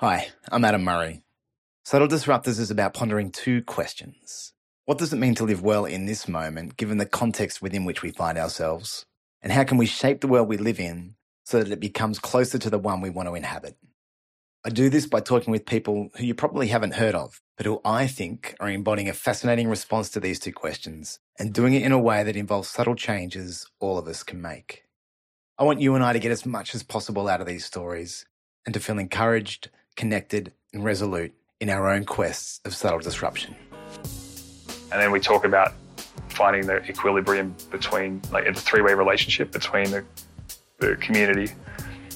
Hi, I'm Adam Murray. Subtle Disruptors is about pondering two questions. What does it mean to live well in this moment, given the context within which we find ourselves? And how can we shape the world we live in so that it becomes closer to the one we want to inhabit? I do this by talking with people who you probably haven't heard of, but who I think are embodying a fascinating response to these two questions and doing it in a way that involves subtle changes all of us can make. I want you and I to get as much as possible out of these stories and to feel encouraged, connected, and resolute in our own quests of subtle disruption. And then we talk about finding the equilibrium between, like, a three way relationship between the, the community,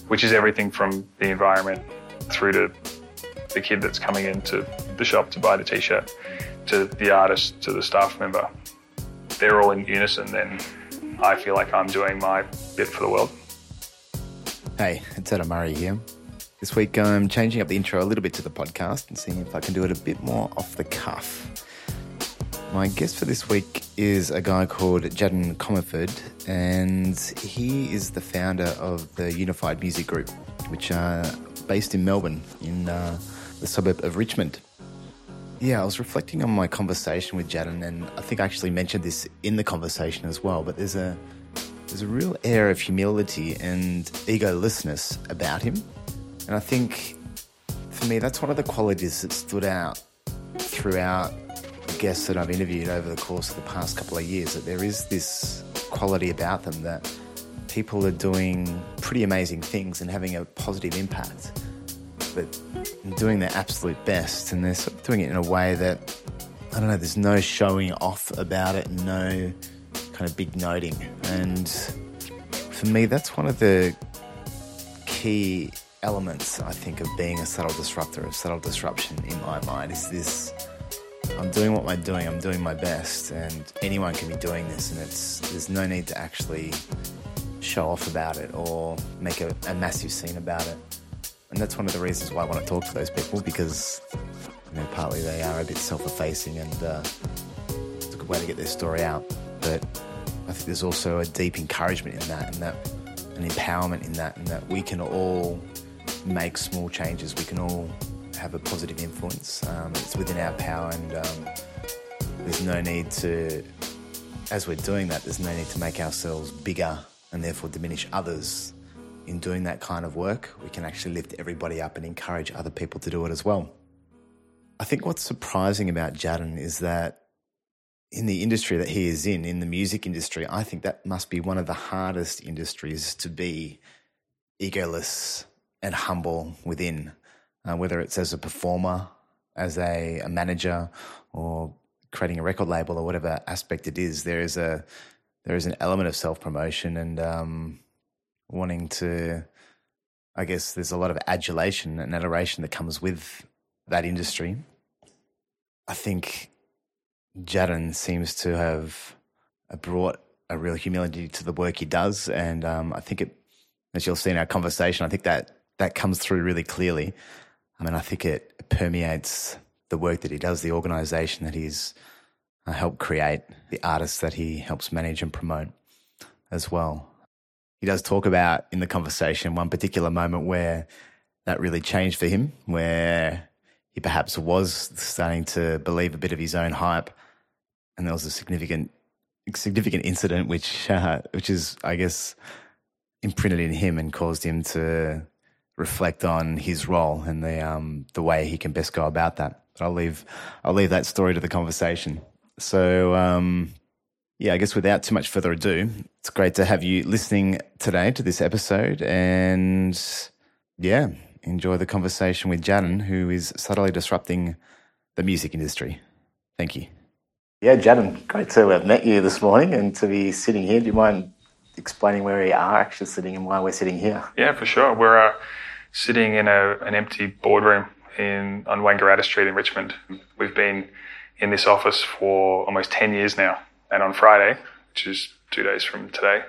which is everything from the environment through to the kid that's coming into the shop to buy the t shirt, to the artist, to the staff member. They're all in unison, then I feel like I'm doing my bit for the world. Hey, it's Adam Murray here. This week I'm changing up the intro a little bit to the podcast and seeing if I can do it a bit more off the cuff. My guest for this week is a guy called Jaddan Comerford, and he is the founder of the Unified Music Group, which are based in Melbourne, in uh, the suburb of Richmond. Yeah, I was reflecting on my conversation with Jaddan, and I think I actually mentioned this in the conversation as well. But there's a there's a real air of humility and egolessness about him, and I think for me that's one of the qualities that stood out throughout the guests that I've interviewed over the course of the past couple of years. That there is this quality about them that people are doing pretty amazing things and having a positive impact, but doing their absolute best, and they're sort of doing it in a way that I don't know. There's no showing off about it, no kind of big noting, and for me, that's one of the key elements I think of being a subtle disruptor, of subtle disruption in my mind. Is this I'm doing what I'm doing, I'm doing my best, and anyone can be doing this, and it's there's no need to actually show off about it or make a, a massive scene about it. And that's one of the reasons why I want to talk to those people because you know, partly they are a bit self-effacing and uh, it's a good way to get their story out. But I think there's also a deep encouragement in that, and that an empowerment in that, and that we can all make small changes. We can all have a positive influence. Um, it's within our power, and um, there's no need to, as we're doing that, there's no need to make ourselves bigger and therefore diminish others. In doing that kind of work, we can actually lift everybody up and encourage other people to do it as well. I think what's surprising about Jaddan is that in the industry that he is in, in the music industry, I think that must be one of the hardest industries to be egoless and humble within, uh, whether it's as a performer, as a, a manager, or creating a record label or whatever aspect it is. There is a there is an element of self promotion and um, wanting to. I guess there's a lot of adulation and adoration that comes with that industry. I think Jaddan seems to have brought a real humility to the work he does, and um, I think it, as you'll see in our conversation, I think that that comes through really clearly. I mean, I think it permeates the work that he does, the organisation that he's uh, helped create, the artists that he helps manage and promote as well. He does talk about in the conversation one particular moment where that really changed for him, where he perhaps was starting to believe a bit of his own hype, and there was a significant significant incident which uh, which is I guess imprinted in him and caused him to reflect on his role and the um, the way he can best go about that. But I'll leave I'll leave that story to the conversation. So um, yeah, I guess without too much further ado, it's great to have you listening today to this episode, and yeah, enjoy the conversation with Jaddan, who is subtly disrupting the music industry. Thank you. Yeah, Jaddan, great to have met you this morning and to be sitting here. Do you mind explaining where we are actually sitting and why we're sitting here? Yeah, for sure. We're uh, sitting in a, an empty boardroom in on Wangaratta Street in Richmond. We've been in this office for almost 10 years now. And on Friday, which is two days from today,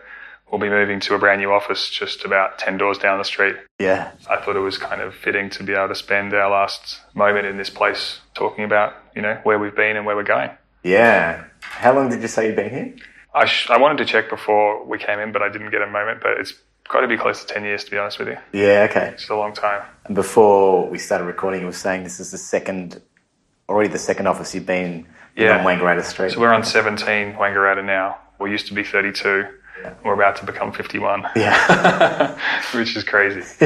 we'll be moving to a brand new office just about 10 doors down the street. Yeah. I thought it was kind of fitting to be able to spend our last moment in this place talking about, you know, where we've been and where we're going. Yeah. How long did you say you've been here? I, sh- I wanted to check before we came in, but I didn't get a moment. But it's got to be close to 10 years, to be honest with you. Yeah, okay. It's a long time. And before we started recording, you were saying this is the second, already the second office you've been Yeah. on Wangaratta Street. So we're on 17 Wangaratta now. We used to be 32. We're about to become 51, yeah. which is crazy.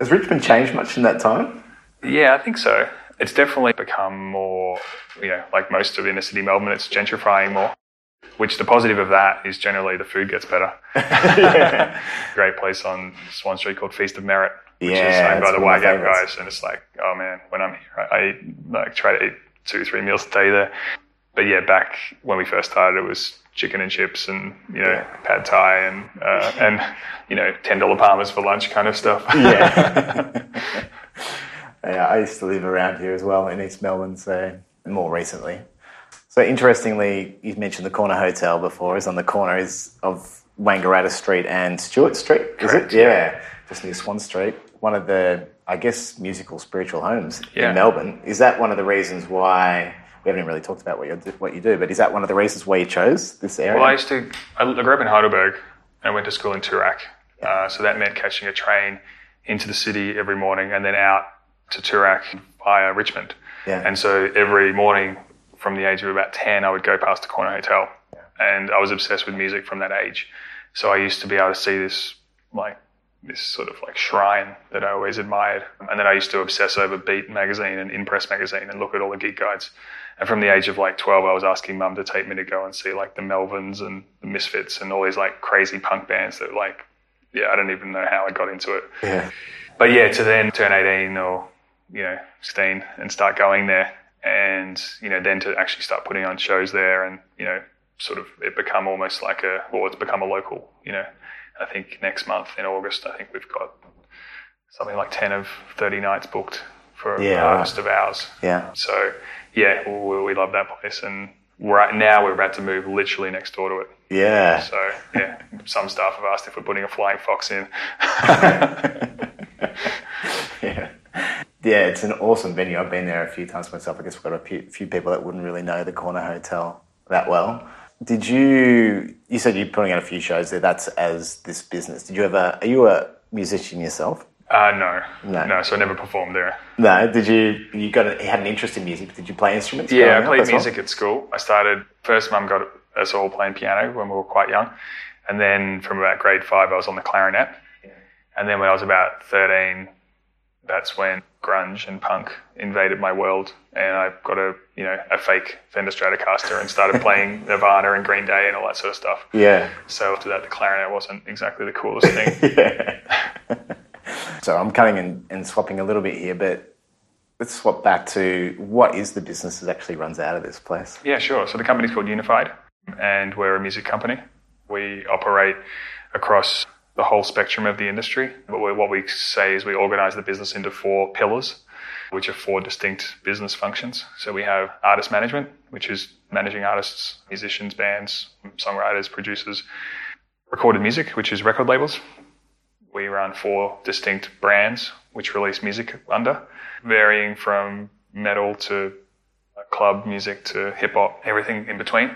Has Richmond changed much in that time? Yeah, I think so. It's definitely become more, you know, like most of inner city Melbourne, it's gentrifying more. Which the positive of that is generally the food gets better. Great place on Swan Street called Feast of Merit, which is Yeah, owned by the my guys, and it's like, oh man, when I'm here, I, I like try to eat two, three meals a day there. But yeah, back when we first started, it was chicken and chips and you know pad thai and uh, and you know ten dollar palmers for lunch kind of stuff. Yeah. yeah, I used to live around here as well in East Melbourne, so more recently. So interestingly, you've mentioned the Corner Hotel before. Is on the corner is of Wangaratta Street and Stewart Street. Is Correct, it? Yeah, just near Swan Street. One of the, I guess, musical spiritual homes Yeah. in Melbourne. Is that one of the reasons why? We haven't really talked about what you what you do, but is that one of the reasons why you chose this area? Well, I used to. I grew up in Heidelberg and I went to school in Toorak. Uh, so that meant catching a train into the city every morning and then out to Toorak via Richmond. Yeah. And so every morning from the age of about 10, I would go past the Corner Hotel. And I was obsessed with music from that age. So I used to be able to see this, like, this sort of like shrine that I always admired. And then I used to obsess over Beat magazine and Inpress magazine and look at all the gig guides. And from the age of like 12, I was asking mum to take me to go and see like the Melvins and the Misfits and all these like crazy punk bands that like, yeah, I don't even know how I got into it. yeah, But yeah, to then turn 18 or, you know, 16 and start going there and, you know, then to actually start putting on shows there and, you know, sort of it become almost like a, or it's become a local, you know. I think next month in August, I think we've got something like 10 of 30 nights booked for Yeah, an right. of ours. yeah. So yeah, we, we love that place. And right now we're about to move literally next door to it. Yeah. So yeah, some staff have asked if we're putting a flying fox in. yeah. Yeah, it's an awesome venue. I've been there a few times myself. I guess we've got a few, people that wouldn't really know the Corner Hotel that well. Did you? You said you're putting on a few shows there. That's as this business. Did you ever? Are you a musician yourself? Uh, no, No. no, So I never performed there. No. Did you? You got? A, had an interest in music. Did you play instruments? Yeah, I played as well? music at school. I started first. Mum got us all playing piano when we were quite young, and then from about grade five, I was on the clarinet. And then when I was about thirteen, that's when grunge and punk invaded my world, and I got a you know a fake Fender Stratocaster and started playing Nirvana and Green Day and all that sort of stuff. Yeah. So after that, the clarinet wasn't exactly the coolest thing. yeah. so I'm cutting and, and swapping a little bit here, but let's swap back to what is the business that actually runs out of this place? Yeah, sure. So the company's called Unified, and we're a music company. We operate across the whole spectrum of the industry. But what we say is we organize the business into four pillars, which are four distinct business functions. So we have artist management, which is managing artists, musicians, bands, songwriters, producers, recorded music, which is record labels. We run four distinct brands which release music under, varying from metal to club music to hip hop, everything in between.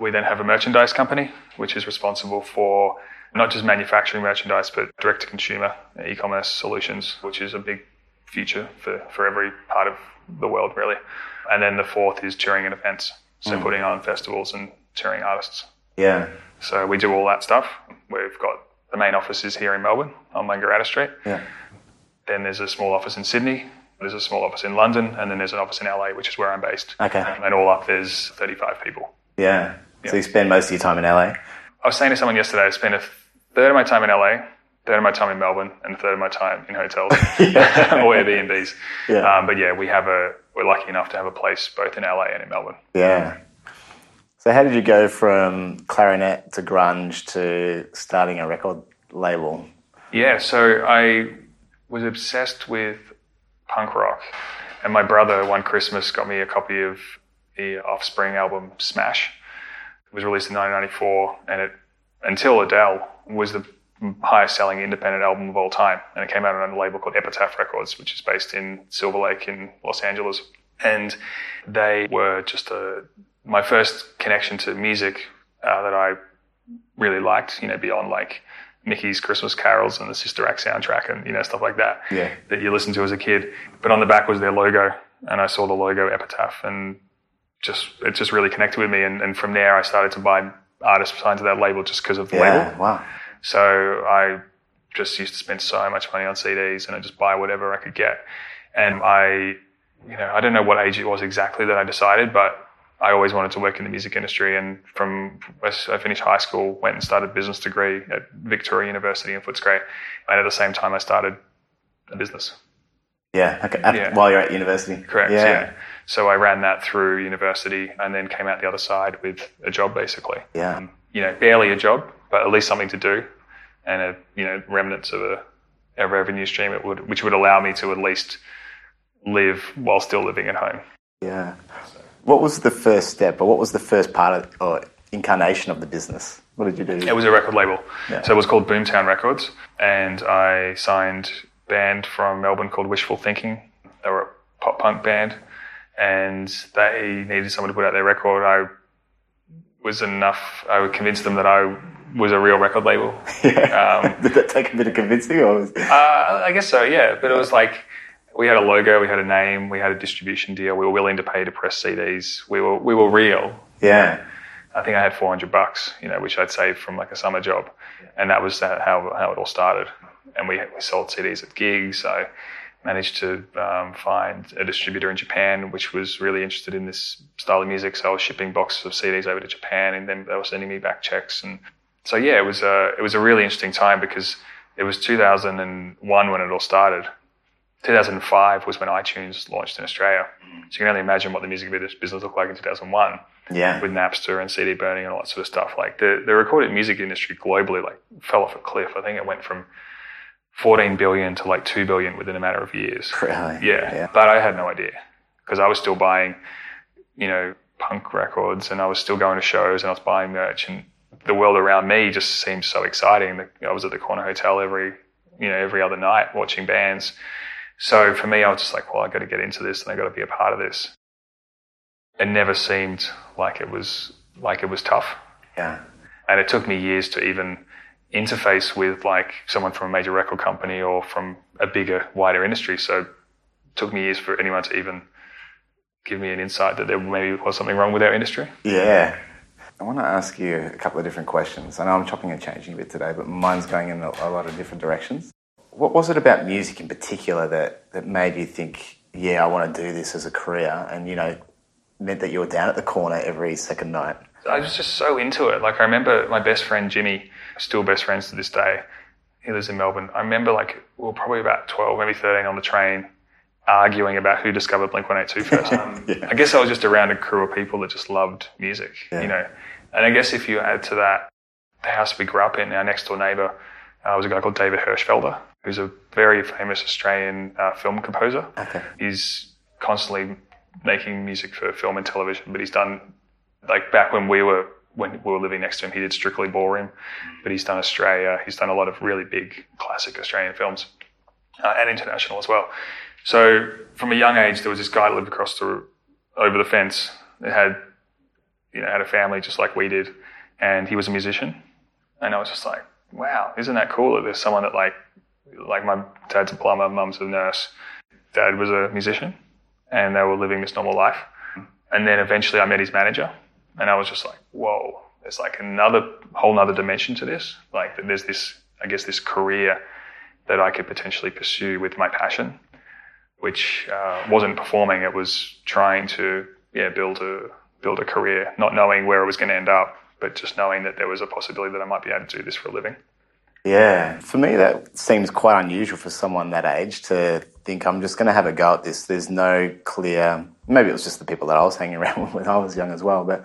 We then have a merchandise company, which is responsible for not just manufacturing merchandise, but direct to consumer e commerce solutions, which is a big future for, for every part of the world, really. And then the fourth is touring and events. So hmm. putting on festivals and touring artists. Yeah. So we do all that stuff. We've got the main office is here in Melbourne on Wangaratta Street. Yeah. Then there's a small office in Sydney. There's a small office in London, and then there's an office in LA, which is where I'm based. Okay. And all up, there's 35 people. Yeah. So you spend most of your time in LA? I was saying to someone yesterday, I spend a third of my time in LA, third of my time in Melbourne, and a third of my time in hotels or Airbnbs. Yeah. Um, but yeah, we have a we're lucky enough to have a place both in LA and in Melbourne. Yeah. So how did you go from clarinet to grunge to starting a record label? Yeah, so I was obsessed with punk rock, and my brother one Christmas got me a copy of the Offspring album Smash. It was released in 1994, and it until Adele was the highest selling independent album of all time, and it came out on a label called Epitaph Records, which is based in Silver Lake in Los Angeles, and they were just a my first connection to music uh, that I really liked, you know, beyond like Mickey's Christmas carols and the Sister Act soundtrack and you know stuff like that Yeah. that you listened to as a kid. But on the back was their logo, and I saw the logo Epitaph, and just it just really connected with me. And, and from there, I started to buy artists signed to that label just because of the label. Yeah. Wow. So I just used to spend so much money on CDs and I just buy whatever I could get. And I, you know, I don't know what age it was exactly that I decided, but I always wanted to work in the music industry. And from I finished high school, went and started a business degree at Victoria University in Footscray. And at the same time, I started a business. Yeah. Okay. At- Yeah. While you're at university. Correct. Yeah. So I ran that through university and then came out the other side with a job basically. Yeah. Um, you know, barely a job, but at least something to do and a, you know, remnants of a, a revenue stream it would, which would allow me to at least live while still living at home. Yeah. What was the first step, or what was the first part of, or incarnation of the business? What did you do? It was a record label. Yeah. So it was called Boomtown Records. And I signed a band from Melbourne called Wishful Thinking. They were a pop punk band. And they needed someone to put out their record. I was enough, I convinced them that I was a real record label. Yeah. Um, did that take a bit of convincing, or was Uh, I guess so, yeah. But it was like we had a logo, we had a name, we had a distribution deal. We were willing to pay to press CDs. We were we were real. yeah. I think I had 400 bucks, you know, which I'd saved from like a summer job, and that was how how it all started. And we we sold CDs at gigs. I managed to um, find a distributor in Japan, which was really interested in this style of music. So I was shipping boxes of CDs over to Japan, and then they were sending me back checks. And so yeah, it was a it was a really interesting time because it was 2001 when it all started. 2005 was when iTunes launched in Australia. So you can only imagine what the music business business looked like in 2001 Yeah. with Napster and CD burning and all that sort of stuff. Like the, the recorded music industry globally like fell off a cliff. I think it went from 14 billion to like 2 billion within a matter of years. Really? Yeah. Yeah. But I had no idea because I was still buying, you know, punk records and I was still going to shows and I was buying merch and the world around me just seemed so exciting. I was at the corner hotel every, you know, every other night watching bands. So for me, I was just like, well, I got to get into this and I got to be a part of this. It never seemed like it was like it was tough, Yeah. and it took me years to even interface with like someone from a major record company or from a bigger, wider industry. So it took me years for anyone to even give me an insight that there maybe was something wrong with our industry. Yeah. I want to ask you a couple of different questions. I know I'm chopping and changing a bit today, but mine's going in a, a lot of different directions. What was it about music in particular that, that made you think, yeah, I want to do this as a career? And, you know, meant that you were down at the corner every second night. I was just so into it. Like I remember my best friend Jimmy, still best friends to this day. He lives in Melbourne. I remember like we were probably about twelve, maybe thirteen on the train, arguing about who discovered Blink One Eight Two first. Yeah. I guess I was just around a crew of people that just loved music, Yeah. you know. And I guess if you add to that the house we grew up in, our next door neighbour uh, was a guy called David Hirschfelder, who's a very famous Australian uh, film composer. Okay. He's constantly making music for film and television, but he's done like back when we were when we were living next to him, he did Strictly Ballroom, but he's done Australia. He's done a lot of really big classic Australian films uh, and international as well. So from a young age, there was this guy that lived across the over the fence that had you know had a family just like we did, and he was a musician, and I was just like, wow, isn't that cool that there's someone that like like my dad's a plumber, mum's a nurse, dad was a musician, and they were living this normal life. And then eventually I met his manager and I was just like, whoa, there's like another whole nother dimension to this. Like there's this, I guess, this career that I could potentially pursue with my passion, which uh, wasn't performing. It was trying to, yeah, build a, build a career, not knowing where it was going to end up, but just knowing that there was a possibility that I might be able to do this for a living. Yeah, for me, that seems quite unusual for someone that age to think I'm just going to have a go at this. There's no clear, maybe it was just the people that I was hanging around with when I was young as well, but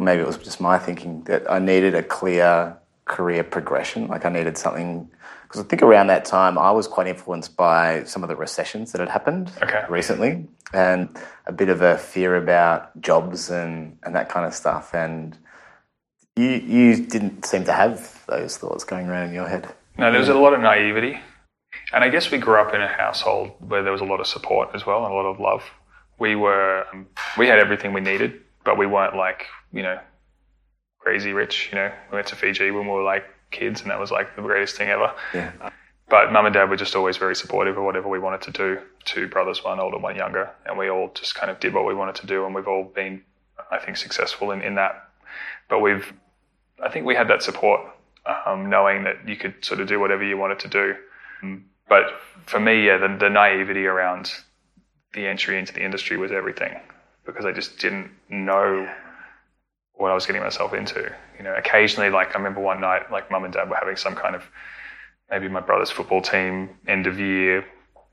maybe it was just my thinking that I needed a clear career progression. Like I needed something, because I think around that time I was quite influenced by some of the recessions that had happened Okay. recently and a bit of a fear about jobs and, and that kind of stuff. And you, you didn't seem to have those thoughts going around in your head. No, there was a lot of naivety. And I guess we grew up in a household where there was a lot of support as well and a lot of love. We were, um, we had everything we needed, but we weren't like, you know, crazy rich. You know, we went to Fiji when we were like kids, and that was like the greatest thing ever. Yeah. But mum and dad were just always very supportive of whatever we wanted to do. Two brothers, one older, one younger, and we all just kind of did what we wanted to do, and we've all been, I think, successful in, in that. But we've, I think we had that support, um, knowing that you could sort of do whatever you wanted to do. But for me, yeah, the, the naivety around the entry into the industry was everything because I just didn't know what I was getting myself into. You know, occasionally, like I remember one night, like mum and dad were having some kind of maybe my brother's football team end of year,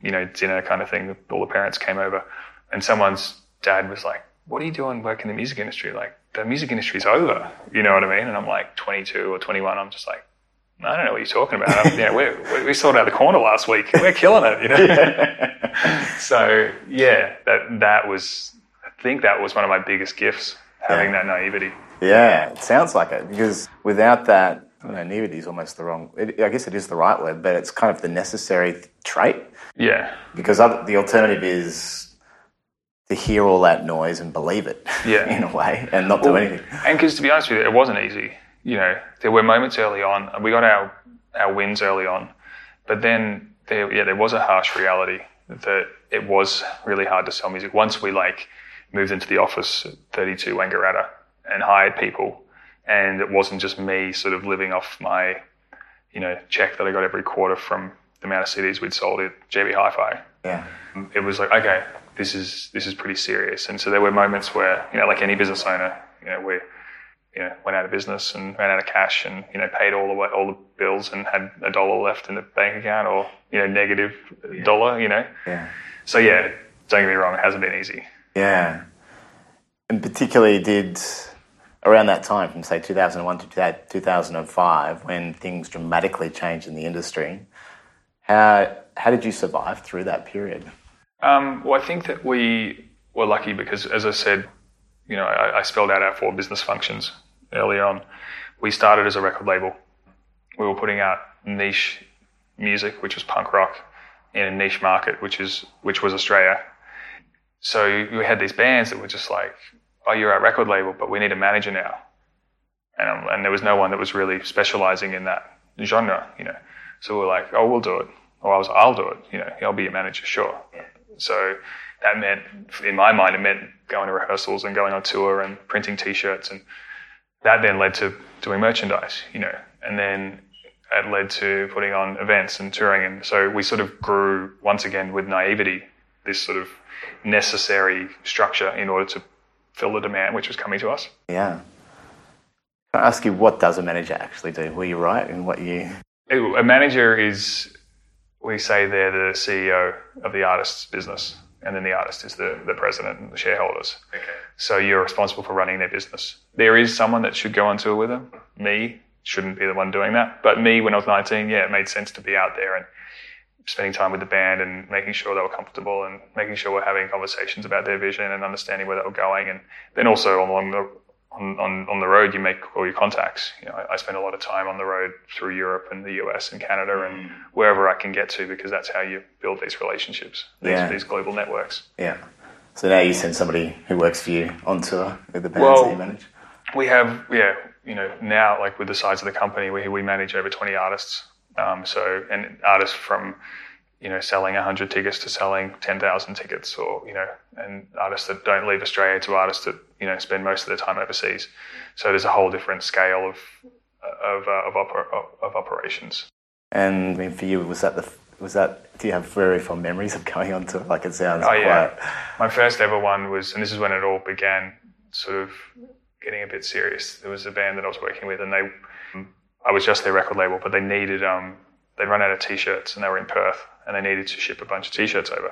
you know, dinner kind of thing. All the parents came over, and someone's dad was like, "What are you doing working in the music industry? Like the music industry's over." You know what I mean? And I'm like 22 or 21. I'm just like, I don't know what you're talking about. I'm, you know, we we sold out the corner last week. We're killing it. You know. so yeah, that that was. I think that was one of my biggest gifts, having that naivety. Yeah, it sounds like it because without that, I naivety is almost the wrong. It, I guess it is the right word, but it's kind of the necessary trait Yeah. because other, the alternative is to hear all that noise and believe it. Yeah. in a way, and not do anything. And because to be honest with you, it wasn't easy. You know, there were moments early on. and We got our our wins early on, but then there, yeah, there was a harsh reality that it was really hard to sell music. Once we like moved into the office at 32 Wangaratta and hired people, and it wasn't just me sort of living off my, you know, check that I got every quarter from the amount of CDs we'd sold at JB Hi-Fi Yeah, it was like, okay, this is this is pretty serious. And so there were moments where, you know, like any business owner, you know, we, you know, went out of business and ran out of cash and you know paid all the wa- all the bills and had a dollar left in the bank account or you know negative dollar, you know. yeah, So yeah, don't get me wrong, it hasn't been easy. yeah. And particularly did around that time, from say 2001 to 2005, when things dramatically changed in the industry. How how did you survive through that period? Um, well, I think that we were lucky because, as I said, you know, I, I spelled out our four business functions earlier on. We started as a record label. We were putting out niche music, which was punk rock, in a niche market, which is which was Australia. So we had these bands that were just like, "Oh, you're our record label, but we need a manager now," and um, and there was no one that was really specializing in that genre, you know. So we were like, "Oh, we'll do it." Or I was, "I'll do it," you know. I'll be your manager, sure. So that meant, in my mind, it meant going to rehearsals and going on tour and printing T-shirts, and that then led to doing merchandise, you know, and then it led to putting on events and touring, and so we sort of grew once again with naivety, this sort of necessary structure in order to fill the demand which was coming to us. Yeah. Can I ask you what does a manager actually do? Were you right in what you? A manager is, we say they're the CEO of the artist's business, and then the artist is the, the president and the shareholders. Okay. So you're responsible for running their business. There is someone that should go on tour with them. Me shouldn't be the one doing that. But me, when I was 19, yeah, it made sense to be out there and spending time with the band and making sure they were comfortable and making sure we're having conversations about their vision and understanding where they were going. And then also along the on, on, on the road, you make all your contacts. You know, I, I spend a lot of time on the road through Europe and the US and Canada and wherever I can get to because that's how you build these relationships, these, Yeah. these global networks. Yeah. So now you send somebody who works for you on tour with the bands Well- that you manage. we have yeah you know now like with the size of the company we we manage over 20 artists um, so and artists from you know selling 100 tickets to selling 10,000 tickets or you know and artists that don't leave Australia to artists that you know spend most of their time overseas so there's a whole different scale of of uh, of, oper- of, operations And I mean, for you, was that the was that? Do you have very fond memories of going on tour? Like it sounds Oh quite. yeah, my first ever one was, and this is when it all began, sort of getting a bit serious. There was a band that I was working with, and they, I was just their record label, but they needed, um, they'd run out of t-shirts, and they were in Perth, and they needed to ship a bunch of t-shirts over,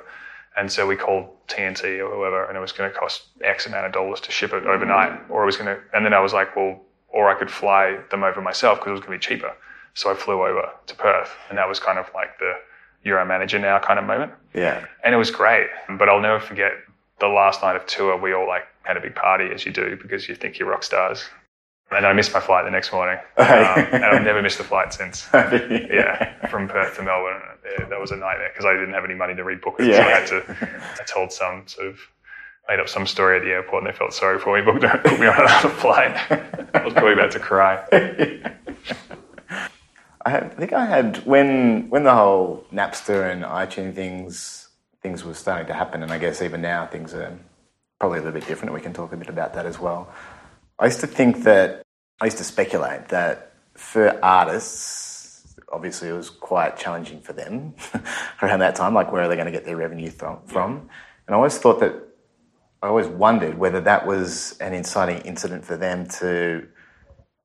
and so we called TNT or whoever, and it was going to cost X amount of dollars to ship it overnight, or it was going to, and then I was like, well, or I could fly them over myself because it was going to be cheaper. So I flew over to Perth, and that was kind of like the you're our manager now kind of moment Yeah. and it was great. But I'll never forget the last night of tour. We all like had a big party as you do because you think you're rock stars. And I missed my flight the next morning, um, and I've never missed a flight since. Yeah, from Perth to Melbourne, yeah, that was a nightmare because I didn't have any money to rebook it. So I had to. I told some sort of made up some story at the airport, and they felt sorry for me, booked put me on another flight. I was probably about to cry. I, had, I think I had when when the whole Napster and iTunes things things were starting to happen, and I guess even now things are probably a little bit different. We can talk a bit about that as well. I used to think that I used to speculate that for artists, obviously it was quite challenging for them around that time. Like, where are they going to get their revenue from? And I always thought that I always wondered whether that was an inciting incident for them to,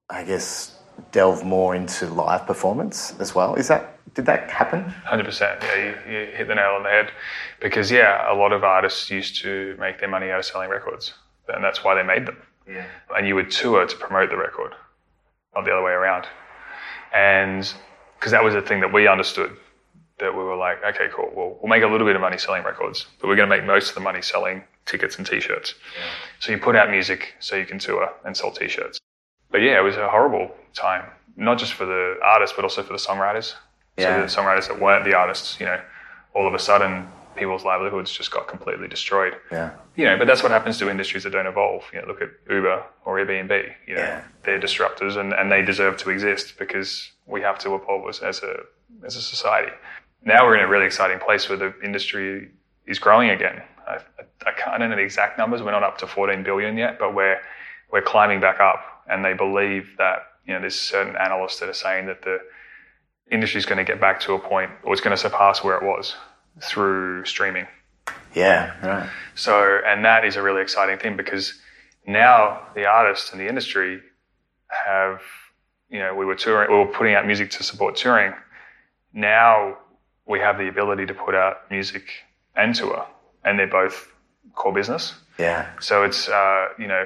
I guess, delve more into live performance as well. Is that did that happen? Hundred percent. Yeah, you, you, hit the nail on the head. Because yeah, a lot of artists used to make their money out of selling records, and that's why they made them. Yeah. And you would tour to promote the record, not the other way around. And because that was the thing that we understood, that we were like, okay, cool. Well, we'll make a little bit of money selling records, but we're going to make most of the money selling tickets and T-shirts. Yeah. So you put out music so you can tour and sell T-shirts. But yeah, it was a horrible time, not just for the artists, but also for the songwriters. Yeah. So the songwriters that weren't the artists, you know, all of a sudden people's livelihoods just got completely destroyed. Yeah. You know, but that's what happens to industries that don't evolve. You know, look at Uber or Airbnb. You know, yeah. they're disruptors and, and they deserve to exist because we have to evolve as, as a as a society. Now we're in a really exciting place where the industry is growing again. I, I, I don't know the exact numbers. We're not up to 14 billion yet, but we're we're climbing back up. And they believe that you know there's certain analysts that are saying that the industry is going to get back to a point, or it's going to surpass where it was through streaming. Yeah, right. So, and that is a really exciting thing because now the artists and the industry have, you know, we were touring, we were putting out music to support touring. Now we have the ability to put out music and tour, and they're both core business. Yeah. So it's, uh, you know,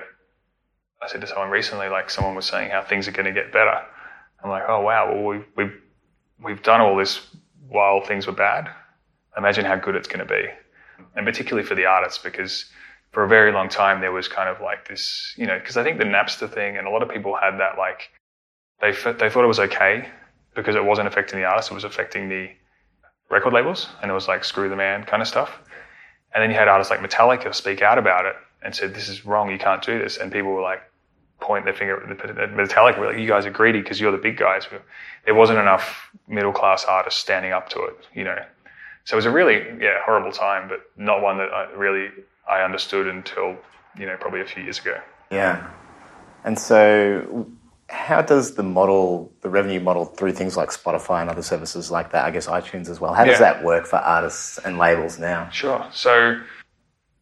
I said to someone recently, like someone was saying how things are going to get better. I'm like, oh wow, well we we we've done all this while things were bad. Imagine how good it's going to be. And particularly for the artists, because for a very long time there was kind of like this, you know, because I think the Napster thing and a lot of people had that like, they, they thought it was okay because it wasn't affecting the artists, it was affecting the record labels. And it was like, screw the man kind of stuff. And then you had artists like Metallica speak out about it and said, this is wrong, you can't do this. And people were like, point their finger at Metallica, like, you guys are greedy because you're the big guys. There wasn't enough middle class artists standing up to it, you know. So it was a really, yeah, horrible time, but not one that I really I understood until, you know, probably a few years ago. Yeah. And so how does the model, the revenue model through things like Spotify and other services like that, I guess iTunes as well, how does that work for artists and labels now? Sure. So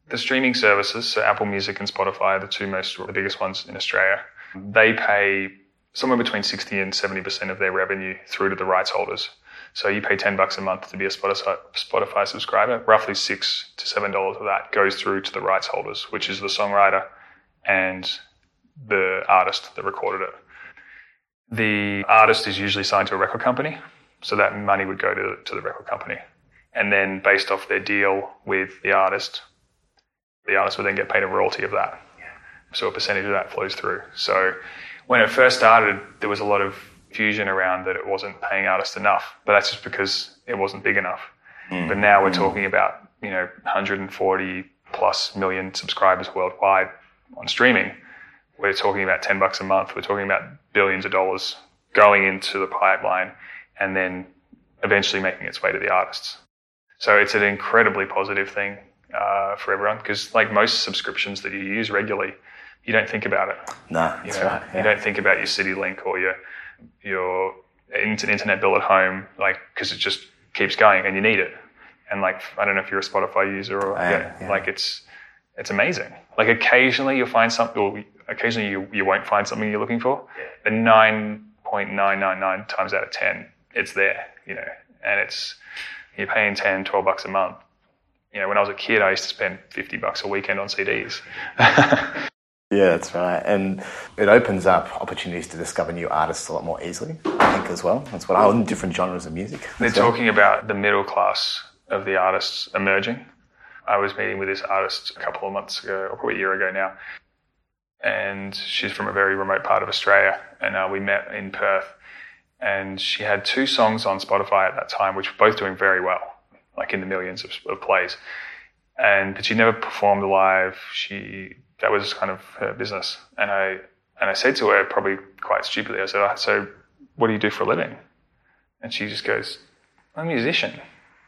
the streaming services, so Apple Music and Spotify are the two most, the biggest ones in Australia. They pay somewhere between 60 and 70% of their revenue through to the rights holders. So you pay 10 bucks a month to be a Spotify, Spotify subscriber. Roughly six to seven dollars of that goes through to the rights holders, which is the songwriter and the artist that recorded it. The artist is usually signed to a record company, so that money would go to, to the record company. And then based off their deal with the artist, the artist would then get paid a royalty of that. So a percentage of that flows through. So when it first started, there was a lot of fusion around that it wasn't paying artists enough, but that's just because it wasn't big enough. Mm. But now we're mm. talking about, you know, 140 plus million subscribers worldwide on streaming. We're talking about 10 bucks a month. We're talking about billions of dollars going into the pipeline and then eventually making its way to the artists. So it's an incredibly positive thing uh, for everyone because, like most subscriptions that you use regularly, you don't think about it. No, that's you know, right. Yeah. You don't think about your CityLink or your your internet bill at home, like because it just keeps going and you need it. And like I don't know if you're a Spotify user or yeah, yeah, like it's it's amazing. Like occasionally you'll find something, or occasionally you you won't find something you're looking for. But nine point nine nine nine times out of ten, it's there. You know, and it's you're paying 10, 12 bucks a month you know, when I was a kid, I used to spend 50 bucks a weekend on CDs. yeah, that's right. And it opens up opportunities to discover new artists a lot more easily, I think, as well. That's what I, in different genres of music. They're talking about the middle class of the artists emerging. I was meeting with this artist a couple of months ago, or probably a year ago now. And she's from a very remote part of Australia. And uh, we met in Perth. And she had two songs on Spotify at that time, which were both doing very well like in the millions of, of plays. And but she never performed live. She that was kind of her business. And I and I said to her probably quite stupidly, I said, oh, "So, what do you do for a living?" And she just goes, I'm a musician.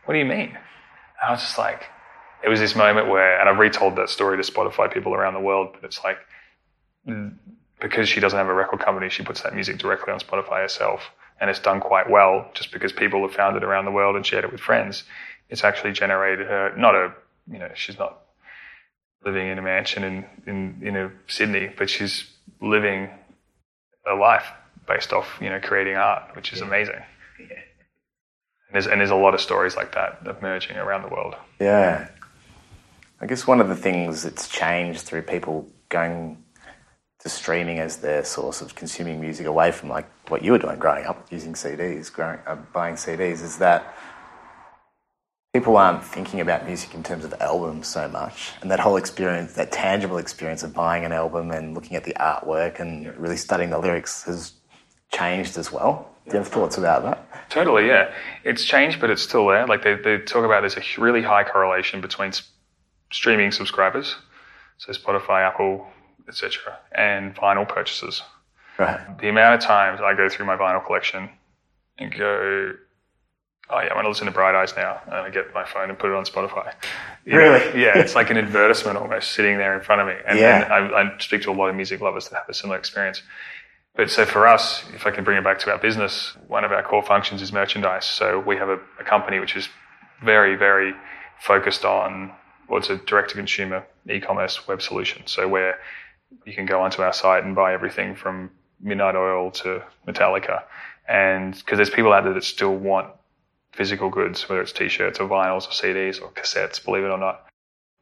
What do you mean? And I was just like, it was this moment where, and I've retold that story to Spotify people around the world, but it's like, because she doesn't have a record company, she puts that music directly on Spotify herself. And it's done quite well just because people have found it around the world and shared it with friends. It's actually generated her, not a, you know, she's not living in a mansion in, in, in a Sydney, but she's living a life based off, you know, creating art, which is yeah. amazing. Yeah. And there's, and there's a lot of stories like that emerging around the world. Yeah. I guess one of the things that's changed through people going to streaming as their source of consuming music away from like what you were doing growing up using CDs, growing, uh, buying CDs, is that people aren't thinking about music in terms of albums so much. And that whole experience, that tangible experience of buying an album and looking at the artwork and really studying the lyrics has changed as well. Do you have thoughts about that? Totally, yeah. It's changed, but it's still there. Like they, they talk about there's a really high correlation between streaming subscribers, so Spotify, Apple, etc., and vinyl purchases. Right. The amount of times I go through my vinyl collection and go, oh yeah, I want to listen to Bright Eyes now, and I get my phone and put it on Spotify. You really? Know, yeah, it's like an advertisement almost sitting there in front of me. And, yeah. and I, I, speak to a lot of music lovers that have a similar experience. But so for us, if I can bring it back to our business, one of our core functions is merchandise. So we have a, a company which is very, very focused on what's a direct to consumer e-commerce web solution. So where you can go onto our site and buy everything from Midnight Oil to Metallica. And because there's people out there that still want physical goods, whether it's t-shirts or vinyls or CDs or cassettes, believe it or not.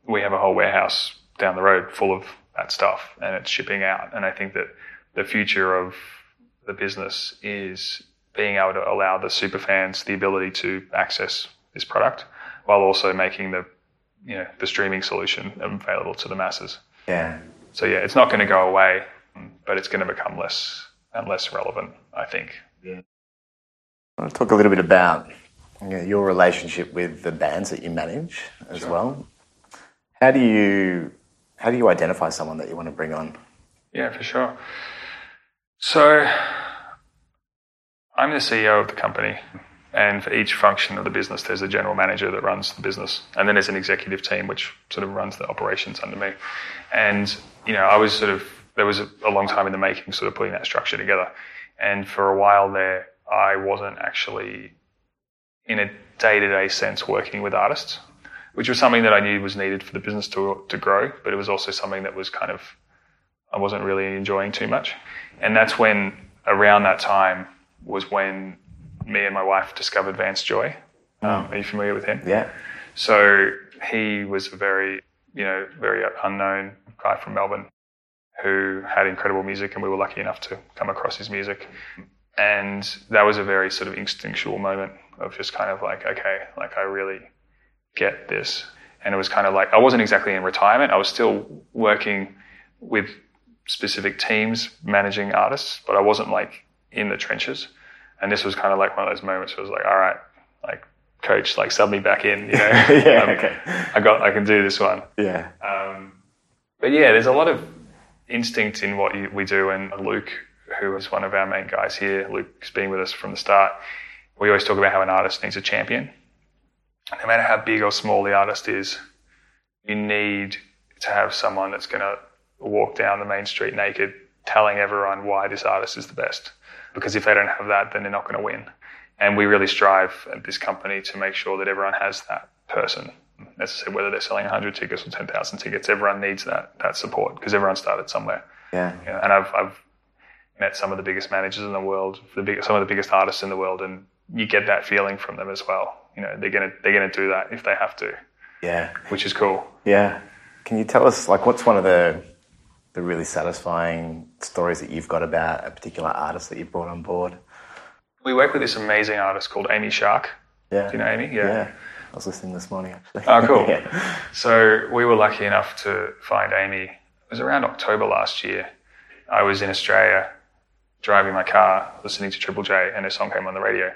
We have a whole warehouse down the road full of that stuff and it's shipping out. And I think that the future of the business is being able to allow the super fans the ability to access this product while also making the you know the streaming solution available to the masses. Yeah. So yeah, it's not going to go away, but it's going to become less and less relevant, I think. Yeah. I want to talk a little bit about know, your relationship with the bands that you manage as sure. well. How do you how do you identify someone that you want to bring on? Yeah, for sure. So I'm the CEO of the company. And for each function of the business, there's a general manager that runs the business. And then there's an executive team which sort of runs the operations under me. And, you know, I was sort of, there was a, a long time in the making sort of putting that structure together. And for a while there, I wasn't actually in a day to day sense working with artists, which was something that I knew was needed for the business to, to grow, but it was also something that was kind of, I wasn't really enjoying too much. And that's when, around that time, was when me and my wife discovered Vance Joy. Um, are you familiar with him? Yeah. So he was a very, you know, very unknown guy from Melbourne who had incredible music, and we were lucky enough to come across his music. And that was a very sort of instinctual moment of just kind of like, okay, like I really get this. And it was kind of like I wasn't exactly in retirement. I was still working with specific teams managing artists, but I wasn't like in the trenches. And this was kind of like one of those moments where it was like, all right, like coach, like sub me back in, you know, yeah, um, okay. I got, I can do this one. Yeah. Um, but yeah, there's a lot of instinct in what you, we do. And Luke, who is one of our main guys here, Luke's been with us from the start. We always talk about how an artist needs a champion. No matter how big or small the artist is, you need to have someone that's going to walk down the main street naked telling everyone why this artist is the best because if they don't have that, then they're not going to win. And we really strive at this company to make sure that everyone has that person. As I said, whether they're selling 100 tickets or 10,000 tickets, everyone needs that that support because everyone started somewhere. Yeah. You know, and I've I've met some of the biggest managers in the world, the big, some of the biggest artists in the world, and you get that feeling from them as well. You know, they're gonna they're gonna do that if they have to. Yeah. Which is cool. Yeah. Can you tell us like what's one of the the really satisfying stories that you've got about a particular artist that you brought on board? We work with this amazing artist called Amy Shark. Yeah. Do you know Amy? Yeah. yeah. I was listening this morning actually. Oh, cool. yeah. So we were lucky enough to find Amy. It was around October last year. I was in Australia driving my car, listening to Triple J, and a song came on the radio.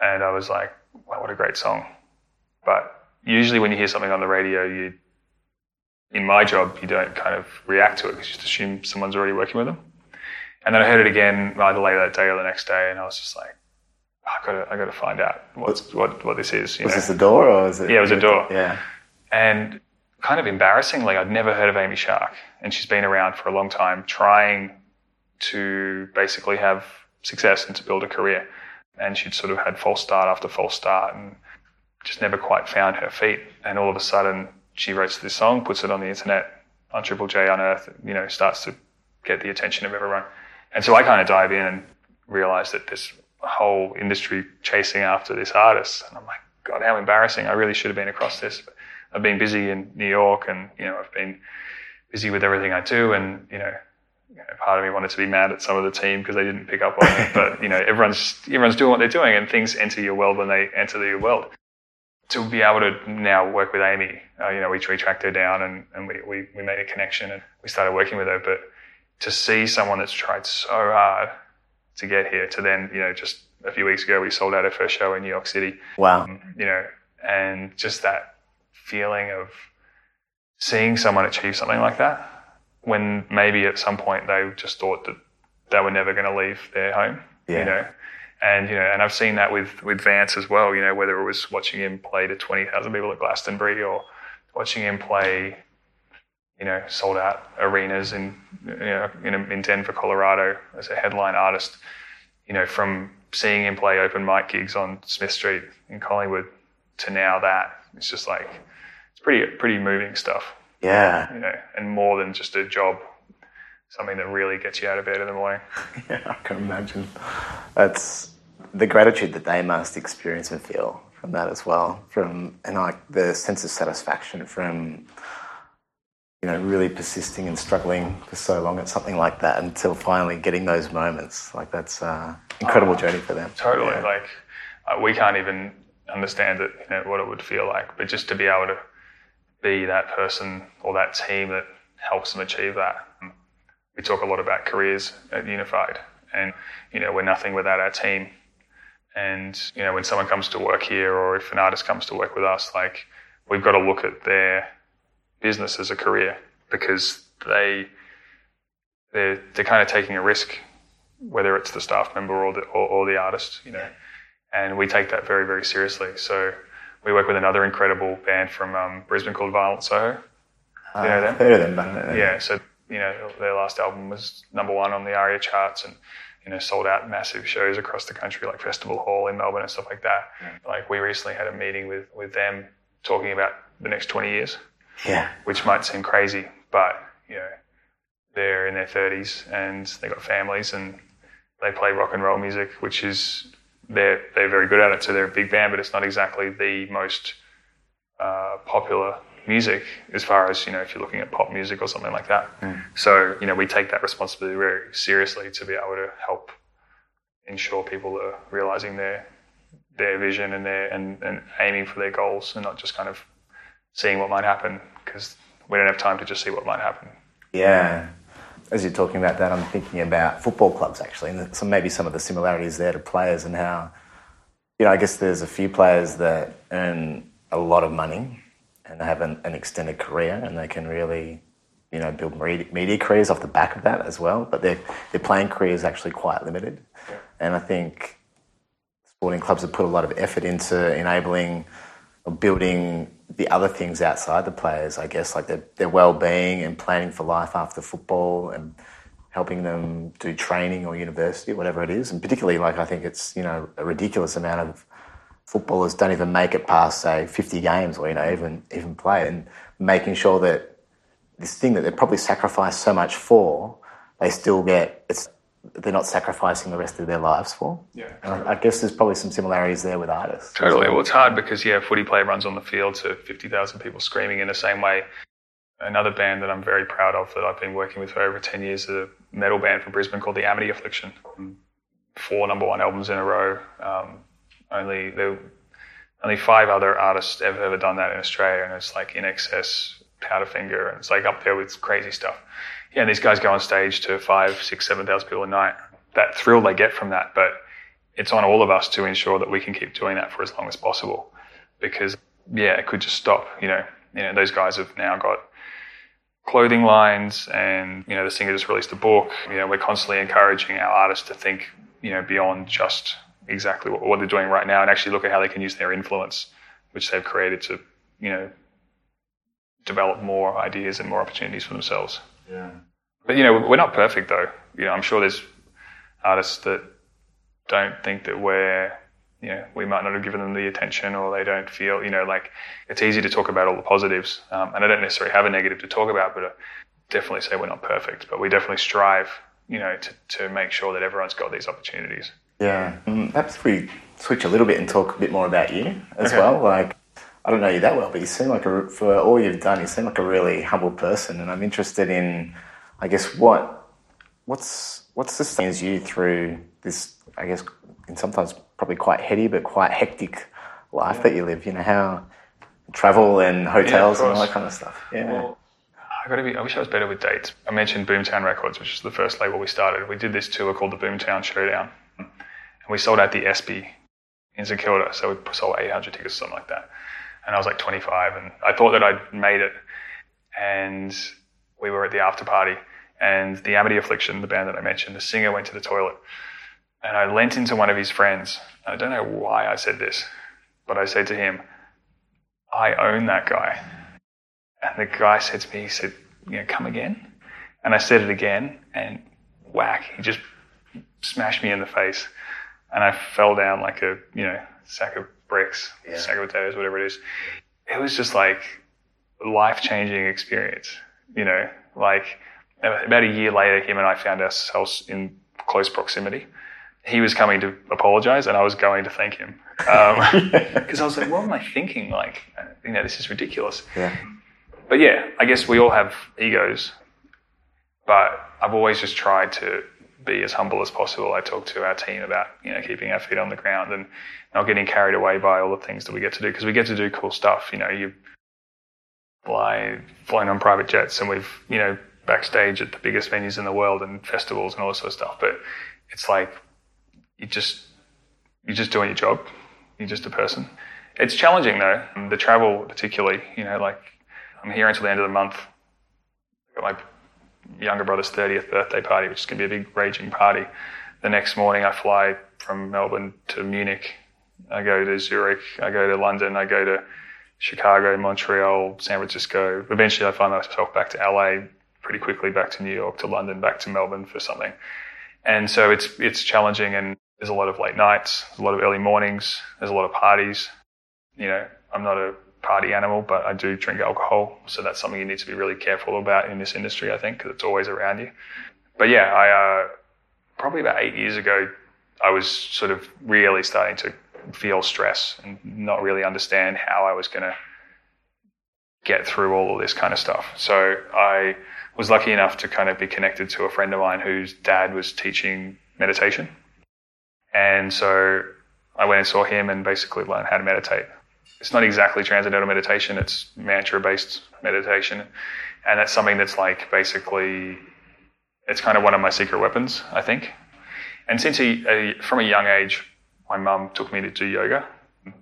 And I was like, wow, what a great song. But usually when you hear something on the radio, you in my job, you don't kind of react to it because you just assume someone's already working with them. And then I heard it again either later that day or the next day, and I was just like, ah, I gotta, I gotta find out what's, what, what this is. Was know? this door, or is it? Yeah, it was a door. Yeah. And kind of embarrassingly, I'd never heard of Amy Shark, and she's been around for a long time, trying to basically have success and to build a career. And she'd sort of had false start after false start, and just never quite found her feet. And all of a sudden, she writes this song, puts it on the internet on Triple J Unearth, you know, starts to get the attention of everyone. And so I kind of dive in and realize that this whole industry chasing after this artist. And I'm like, God, how embarrassing. I really should have been across this. I've been busy in New York and, you know, I've been busy with everything I do. And, you know, you know part of me wanted to be mad at some of the team because they didn't pick up on it. But, you know, everyone's, everyone's doing what they're doing and things enter your world when they enter your world. To be able to now work with Amy, uh, you know, we, we tracked her down and, and we, we, we made a connection and we started working with her. But to see someone that's tried so hard to get here to then, you know, just a few weeks ago, we sold out our first show in New York City. Wow. Um, you know, and just that feeling of seeing someone achieve something like that when maybe at some point they just thought that they were never going to leave their home, Yeah. you know. And, you know, and I've seen that with, with Vance as well, you know, whether it was watching him play to 20,000 people at Glastonbury or watching him play you know, sold out arenas in, you know, in, in Denver, Colorado as a headline artist. You know, from seeing him play open mic gigs on Smith Street in Collingwood to now that it's just like it's pretty pretty moving stuff. Yeah. You know, and more than just a job, something that really gets you out of bed in the morning. Yeah, I can imagine. That's the gratitude that they must experience and feel from that as well. From and like the sense of satisfaction from you know really persisting and struggling for so long at something like that until finally getting those moments. Like that's uh, incredible journey for them. Totally. Yeah. Like uh, we can't even understand it, you know, what it would feel like. But just to be able to be that person or that team that helps them achieve that. We talk a lot about careers at Unified, and you know we're nothing without our team. And you know when someone comes to work here, or if an artist comes to work with us, like we've got to look at their business as a career because they they're they're kind of taking a risk, whether it's the staff member or the or, or the artist, you know. And we take that very very seriously. So we work with another incredible band from um, Brisbane called Violent Soho. Uh, you know them? Heard of them, but. Yeah, so you know their last album was number one on the ARIA charts, and you know sold out massive shows across the country, like Festival Hall in Melbourne and stuff like that. Like we recently had a meeting with with them talking about the next 20 years, Yeah. which might seem crazy, but you know they're in their 30s and they got families and they play rock and roll music, which is they're they're very good at it. So they're a big band, but it's not exactly the most uh, popular music as far as you know if you're looking at pop music or something like that. So you know we take that responsibility very seriously to be able to help ensure people are realizing their their vision and their and, and aiming for their goals and not just kind of seeing what might happen because we don't have time to just see what might happen. Yeah. As you're talking about that, I'm thinking about football clubs actually, and some maybe some of the similarities there to players and how, you know, I guess there's a few players that earn a lot of money and they have an, an extended career and they can really, you know, build media, media careers off the back of that as well. But their their playing career is actually quite limited, and I think sporting clubs have put a lot of effort into enabling or building the other things outside the players, I guess, like their, their well-being and planning for life after football and helping them do training or university, whatever it is. And particularly, like, I think it's, you know, a ridiculous amount of footballers don't even make it past, say, 50 games or, you know, even, even play. And making sure that this thing that they're probably sacrificed so much for, they still get, it's, they're not sacrificing the rest of their lives for. Yeah. And I, I guess there's probably some similarities there with artists. Totally. Well, it's hard because yeah, footy play runs on the field to fifty thousand people screaming in the same way. Another band that I'm very proud of that I've been working with for over ten years is a metal band from Brisbane called the Amity Affliction. Four number one albums in a row. Um, only there, only five other artists ever ever done that in Australia, and it's like INXS, Powderfinger, and it's like up there with crazy stuff. And these guys go on stage to five, six, seven thousand people a night. That thrill they get from that, but it's on all of us to ensure that we can keep doing that for as long as possible. Because yeah, it could just stop. You know, you know, those guys have now got clothing lines, and you know, the singer just released a book. You know, we're constantly encouraging our artists to think, you know, beyond just exactly what, what they're doing right now and actually look at how they can use their influence, which they've created to, you know, develop more ideas and more opportunities for themselves. Yeah. But you know, we're not perfect though. You know, I'm sure there's artists that don't think that we're, you know, we might not have given them the attention or they don't feel, you know, like it's easy to talk about all the positives. Um, and I don't necessarily have a negative to talk about, but I definitely say we're not perfect, but we definitely strive, you know, to, to make sure that everyone's got these opportunities. Yeah. Mm, perhaps if we switch a little bit and talk a bit more about you as Okay. well. Like, I don't know you that well, but you seem like a, for all you've done, you seem like a really humble person, and I'm interested in, I guess, what what's what sustains you through this, I guess, in sometimes probably quite heady but quite hectic life that you live. You know how travel and hotels and all that kind of stuff. Yeah. Well, I got to be. I wish I was better with dates. I mentioned Boomtown Records, which is the first label we started. We did this tour called the Boomtown Showdown, and we sold out the ESPY in St Kilda. So we sold 800 tickets, or something like that. And I was like 25, and I thought that I'd made it. And we were at the after party, and the Amity Affliction, the band that I mentioned, the singer went to the toilet, and I leant into one of his friends. I don't know why I said this, but I said to him, "I own that guy." And the guy said to me, he said, you know, come again? And I said it again, and whack, he just smashed me in the face. And I fell down like a, you know, sack of bricks, Yeah. sack of potatoes, whatever it is. It was just like a life changing experience, you know, like about a year later, him and I found ourselves in close proximity. He was coming to apologize, and I was going to thank him. Um, because I was like, what am I thinking? Like, you know, this is ridiculous yeah. but yeah, I guess we all have egos, but I've always just tried to be as humble as possible. I talk to our team about you know keeping our feet on the ground and not getting carried away by all the things that we get to do because we get to do cool stuff. You know, you fly flown on private jets and we've you know backstage at the biggest venues in the world and festivals and all this sort of stuff. But it's like you just you're just doing your job. You're just a person. It's challenging though. The travel, particularly, you know, like I'm here until the end of the month. Got my younger brother's 30th birthday party, which is going to be a big raging party. The next morning, I fly from Melbourne to Munich. I go to Zurich. I go to London. I go to Chicago, Montreal, San Francisco. Eventually, I find myself back to LA pretty quickly, back to New York, to London, back to Melbourne for something. And so it's it's challenging, and there's a lot of late nights, a lot of early mornings, there's a lot of parties. You know, I'm not a party animal, but I do drink alcohol, so that's something you need to be really careful about in this industry, I think, because it's always around you. But yeah, I uh, probably about eight years ago, I was sort of really starting to feel stress and not really understand how I was going to get through all of this kind of stuff. So I was lucky enough to kind of be connected to a friend of mine whose dad was teaching meditation. And so I went and saw him and basically learned how to meditate. It's not exactly transcendental meditation, it's mantra based meditation. And that's something that's like basically, it's kind of one of my secret weapons, I think. And since a, a, from a young age, my mum took me to do yoga,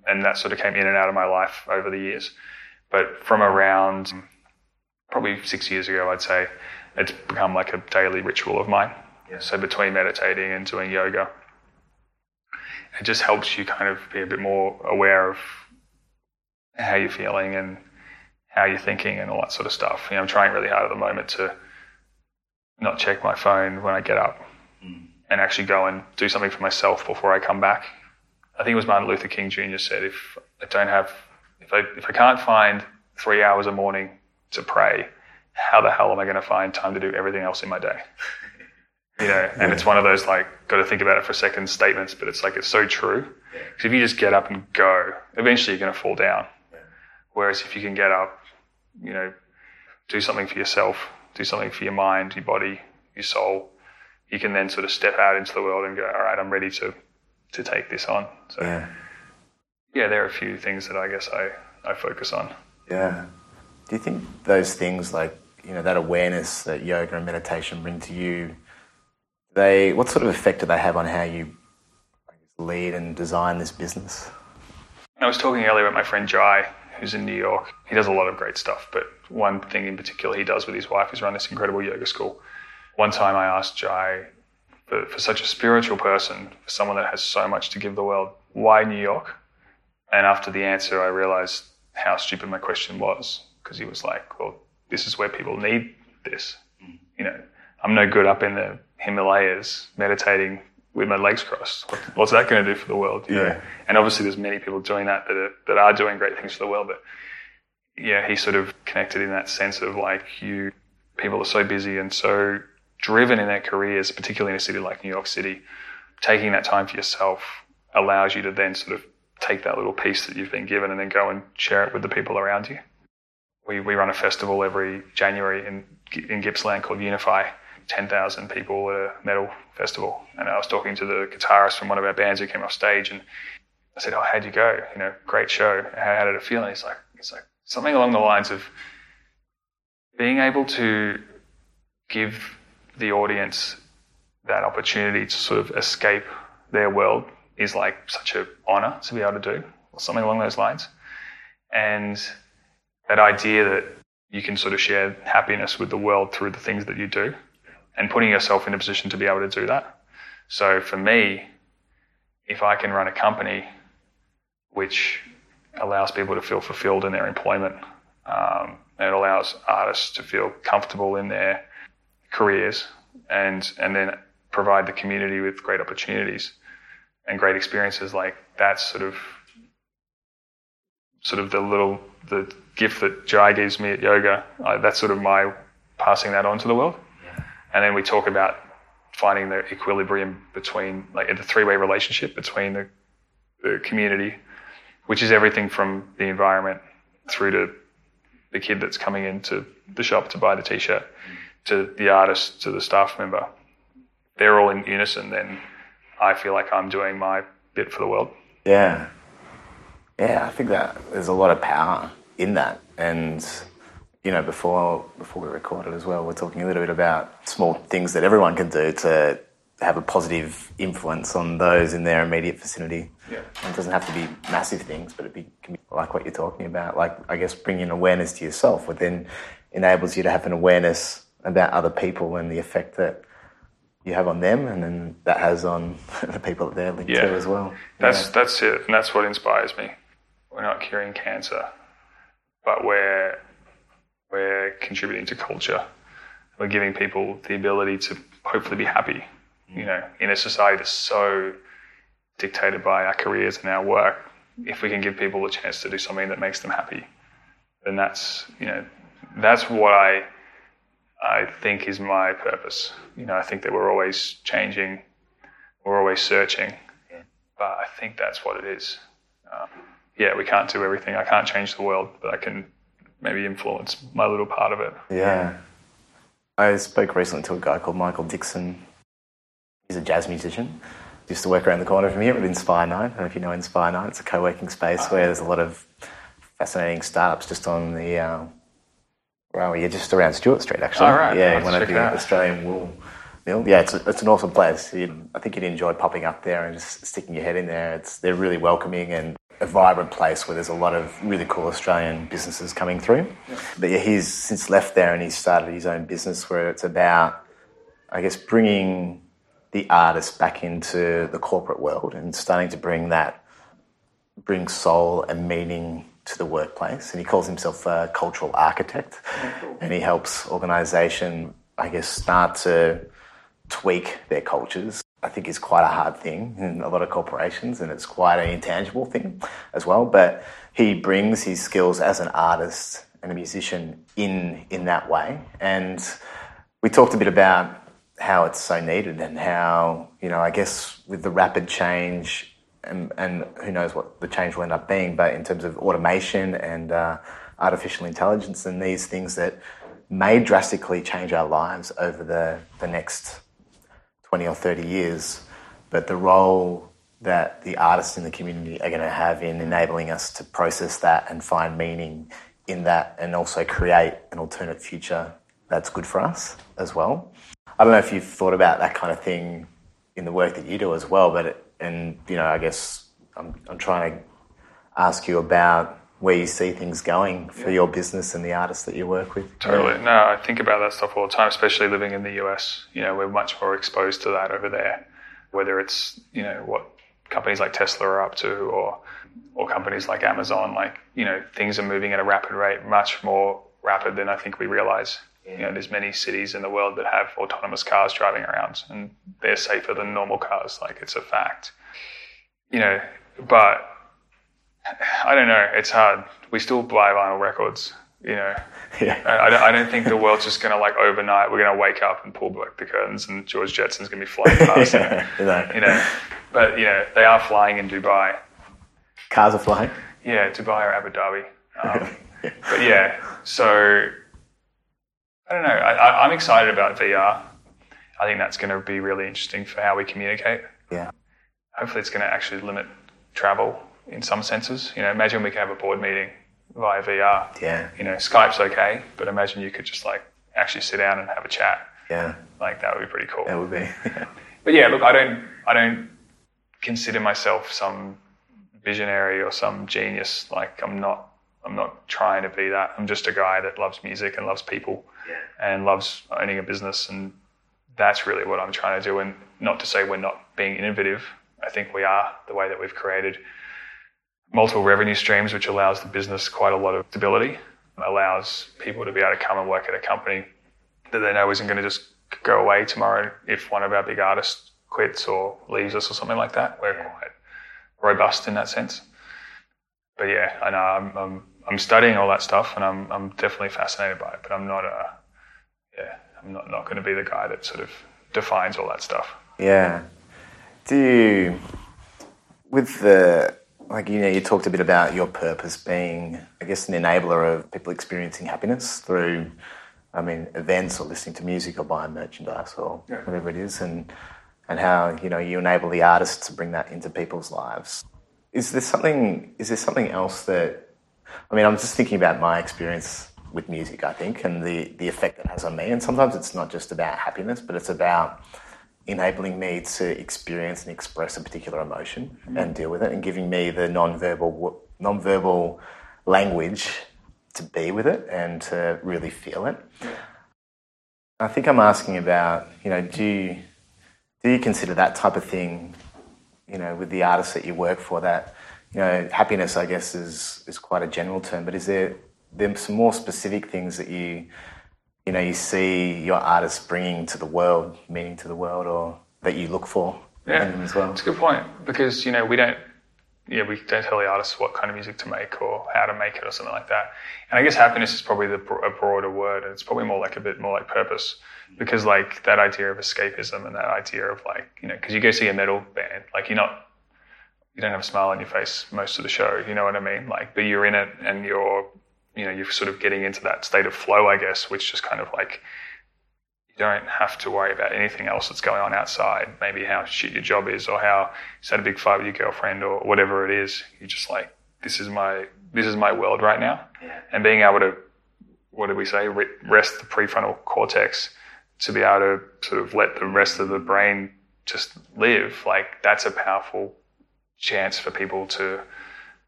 and that sort of came in and out of my life over the years. But from around probably six years ago, I'd say, it's become like a daily ritual of mine. So between meditating and doing yoga, it just helps you kind of be a bit more aware of how you're feeling and how you're thinking and all that sort of stuff. You know, I'm trying really hard at the moment to not check my phone when I get up hmm. and actually go and do something for myself before I come back. I think it was Martin Luther King Jr. said, if I don't have, if I, if I can't find three hours a morning to pray, how the hell am I going to find time to do everything else in my day? You know, and it's one of those like, got to think about it for a second statements, but it's like, it's so true. Because if you just get up and go, eventually you're going to fall down. Whereas if you can get up, you know, do something for yourself, do something for your mind, your body, your soul, you can then sort of step out into the world and go, all right, I'm ready to, to take this on. So yeah. Yeah. there are a few things that I guess I, I focus on. Yeah. Do you think those things like, you know, that awareness that yoga and meditation bring to you, they what sort of effect do they have on how you lead and design this business? I was talking earlier about my friend Jai, who's in New York. He does a lot of great stuff, but one thing in particular he does with his wife is run this incredible yoga school. One time I asked Jai for for, such a spiritual person, for someone that has so much to give the world, why New York? And after the answer, I realized how stupid my question was because he was like, well, this is where people need this. Mm. You know, I'm no good up in the Himalayas meditating with my legs crossed. What's that going to do for the world? You Yeah. Know? And obviously, there's many people doing that that are, that are doing great things for the world. But yeah, he sort of connected in that sense of like you, people are so busy and so driven in their careers, particularly in a city like New York City. Taking that time for yourself allows you to then sort of take that little piece that you've been given and then go and share it with the people around you. We, we run a festival every January in, in Gippsland called Unify. 10,000 people at a metal festival. And I was talking to the guitarist from one of our bands who came off stage and I said, Oh, how'd you go? You know, great show. How, did it feel? And he's like, it's like something along the lines of being able to give the audience that opportunity to sort of escape their world is like such an honor to be able to do, or something along those lines. And that idea that you can sort of share happiness with the world through the things that you do and putting yourself in a position to be able to do that. So for me, if I can run a company which allows people to feel fulfilled in their employment, um, and it allows artists to feel comfortable in their careers, and and then provide the community with great opportunities and great experiences, like that's sort of sort of the little the gift that Jai gives me at yoga. I, that's sort of my passing that on to the world. And then we talk about finding the equilibrium between like the three-way relationship between the, the community, which is everything from the environment through to the kid that's coming into the shop to buy the t-shirt, to the artist, to the staff member. They're all in unison. Then I feel like I'm doing my bit for the world. Yeah. Yeah, I think that there's a lot of power in that. And, you know, before before we recorded as well, we're talking a little bit about small things that everyone can do to have a positive influence on those in their immediate vicinity. Yeah. And it doesn't have to be massive things, but it be, can be like what you're talking about. Like, I guess, bringing awareness to yourself, which then enables you to have an awareness about other people and the effect that you have on them, and then that has on the people that they're linked Yeah. to as well. That's Yeah. that's it, and that's what inspires me. We're not curing cancer, but we're we're contributing to culture. We're giving people the ability to hopefully be happy. You know, in a society that's so dictated by our careers and our work, if we can give people a chance to do something that makes them happy, then that's you know that's what I I think is my purpose. You know, I think that we're always changing, we're always searching, but I think that's what it is. Um, yeah, we can't do everything. I can't change the world, but I can maybe influence my little part of it. Yeah. I spoke recently to a guy called Michael Dixon. He's a jazz musician. Used to work around the corner from here at Inspire9. I don't know if you know Inspire9. It's a co-working space where there's a lot of fascinating startups just on the, uh, well, yeah, just around Stewart Street actually. Oh, right. Yeah, when I'll have to one of the. Australian wool mill. Yeah, it's, a, it's an awesome place. I think you'd enjoy popping up there and just sticking your head in there. It's they're really welcoming and a vibrant place where there's a lot of really cool Australian businesses coming through. But yeah, he's since left there and he's started his own business where it's about, I guess, bringing the artist back into the corporate world and starting to bring that, bring soul and meaning to the workplace. And he calls himself a cultural architect. Oh, and he helps organisation, I guess, start to tweak their cultures. I think is quite a hard thing in a lot of corporations, and it's quite an intangible thing as well. But he brings his skills as an artist and a musician in in that way. And we talked a bit about how it's so needed and how you know I guess with the rapid change and, and who knows what the change will end up being, but in terms of automation and uh, artificial intelligence and these things that may drastically change our lives over the, the next 20 or 30 years, but the role that the artists in the community are going to have in enabling us to process that and find meaning in that and also create an alternate future that's good for us as well. I don't know if you've thought about that kind of thing in the work that you do as well, but it, and you know, I guess I'm, I'm trying to ask you about where you see things going for your business and the artists that you work with? Totally. No, I think about that stuff all the time, especially living in the US. You know, we're much more exposed to that over there, whether it's, you know, what companies like Tesla are up to or or companies like Amazon, like, you know, things are moving at a rapid rate, much more rapid than I think we realize. You know, there's many cities in the world that have autonomous cars driving around and they're safer than normal cars. Like it's a fact. You know, but I don't know. It's hard. We still buy vinyl records. You know, Yeah. I, don't- I don't think the world's just going to like overnight. We're going to wake up and pull back the curtains, and George Jetson's going to be flying past. Yeah, you know, You know, but you know they are flying in Dubai. cars are flying. Yeah, Dubai or Abu Dhabi. Um, but yeah, so I don't know. I, I, I'm excited about VR. I think that's going to be really interesting for how we communicate. Yeah. Hopefully, it's going to actually limit travel in some senses. You know, imagine we could have a board meeting via VR. Yeah. You know, Skype's okay, but imagine you could just like actually sit down and have a chat. Yeah. Like that would be pretty cool. That would be. But yeah, look, I don't, I don't consider myself some visionary or some genius. Like I'm not, I'm not trying to be that. I'm just a guy that loves music and loves people, and loves owning a business, and that's really what I'm trying to do. And not to say we're not being innovative. I think we are the way that we've created multiple revenue streams, which allows the business quite a lot of stability, allows people to be able to come and work at a company that they know isn't going to just go away tomorrow if one of our big artists quits or leaves us or something like that. We're quite robust in that sense. But yeah, I know I'm, I'm, I'm studying all that stuff and I'm, I'm definitely fascinated by it, but I'm not a, yeah, I'm not, not going to be the guy that sort of defines all that stuff. Yeah. Do you, with the, like, you know, you talked a bit about your purpose being, I guess, an enabler of people experiencing happiness through, I mean, events or listening to music or buying merchandise or Yeah. whatever it is, and, and how, you know, you enable the artists to bring that into people's lives. Is there something, is there something else that, I mean, I'm just thinking about my experience with music, I think, and the, the effect it has on me. And sometimes it's not just about happiness, but it's about enabling me to experience and express a particular emotion and mm-hmm. deal with it, and giving me the non-verbal non-verbal language to be with it and to really feel it. I think I'm asking about, you know, do you, do you consider that type of thing, you know, with the artists that you work for? That you know, happiness, I guess, is is quite a general term, but is there there some more specific things that you you know you see your artists bringing to the world, meaning to the world, or that you look for Yeah, in them as well? It's a good point because you know we don't, yeah, we don't tell the artists what kind of music to make or how to make it or something like that. And I guess happiness is probably the a broader word, and it's probably more like a bit more like purpose because like that idea of escapism and that idea of like you know because you go see a metal band, like you're not. You don't have a smile on your face most of the show, you know what I mean? Like, but you're in it and you're, you know, you're sort of getting into that state of flow, I guess, which just kind of like you don't have to worry about anything else that's going on outside. Maybe how shit your job is, or how you had a big fight with your girlfriend, or whatever it is. You're just like, this is my this is my world right now, and being able to, what did we say, rest the prefrontal cortex to be able to sort of let the rest of the brain just live. Like that's a powerful chance for people to,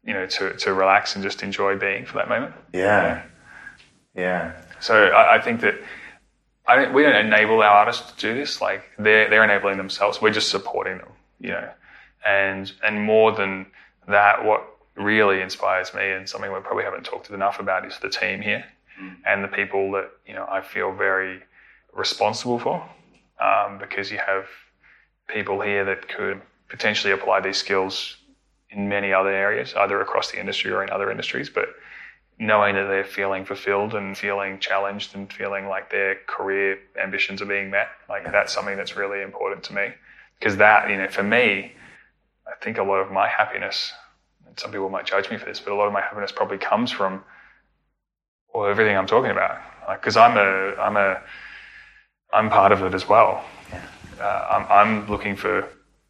you know, to to relax and just enjoy being for that moment. Yeah, yeah, So I, I think that I don't, we don't enable our artists to do this. Like they're they're enabling themselves. We're just supporting them, you know. And and more than that, what really inspires me and something we probably haven't talked enough about is the team here and the people that you know I feel very responsible for um, because you have people here that could potentially apply these skills in many other areas, either across the industry or in other industries, but knowing that they're feeling fulfilled and feeling challenged and feeling like their career ambitions are being met. Like that's something that's really important to me. Because that, you know, for me, I think a lot of my happiness, and some people might judge me for this, but a lot of my happiness probably comes from well, everything I'm talking about. Because I'm a, I'm a, I'm part of it as well. Uh, I'm, I'm looking for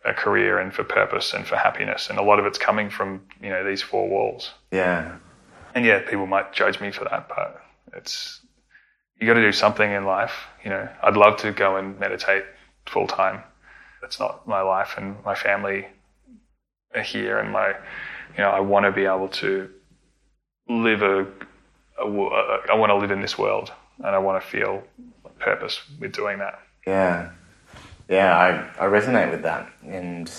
a career and for purpose and for happiness, and a lot of it's coming from you know these four walls. yeah, And yeah, people might judge me for that, but it's you got to do something in life. You know, I'd love to go and meditate full time. That's not my life, and my family are here, and my, you know, I want to be able to live a, a, a I want to live in this world and I want to feel purpose with doing that. Yeah. Yeah, I, I resonate with that. And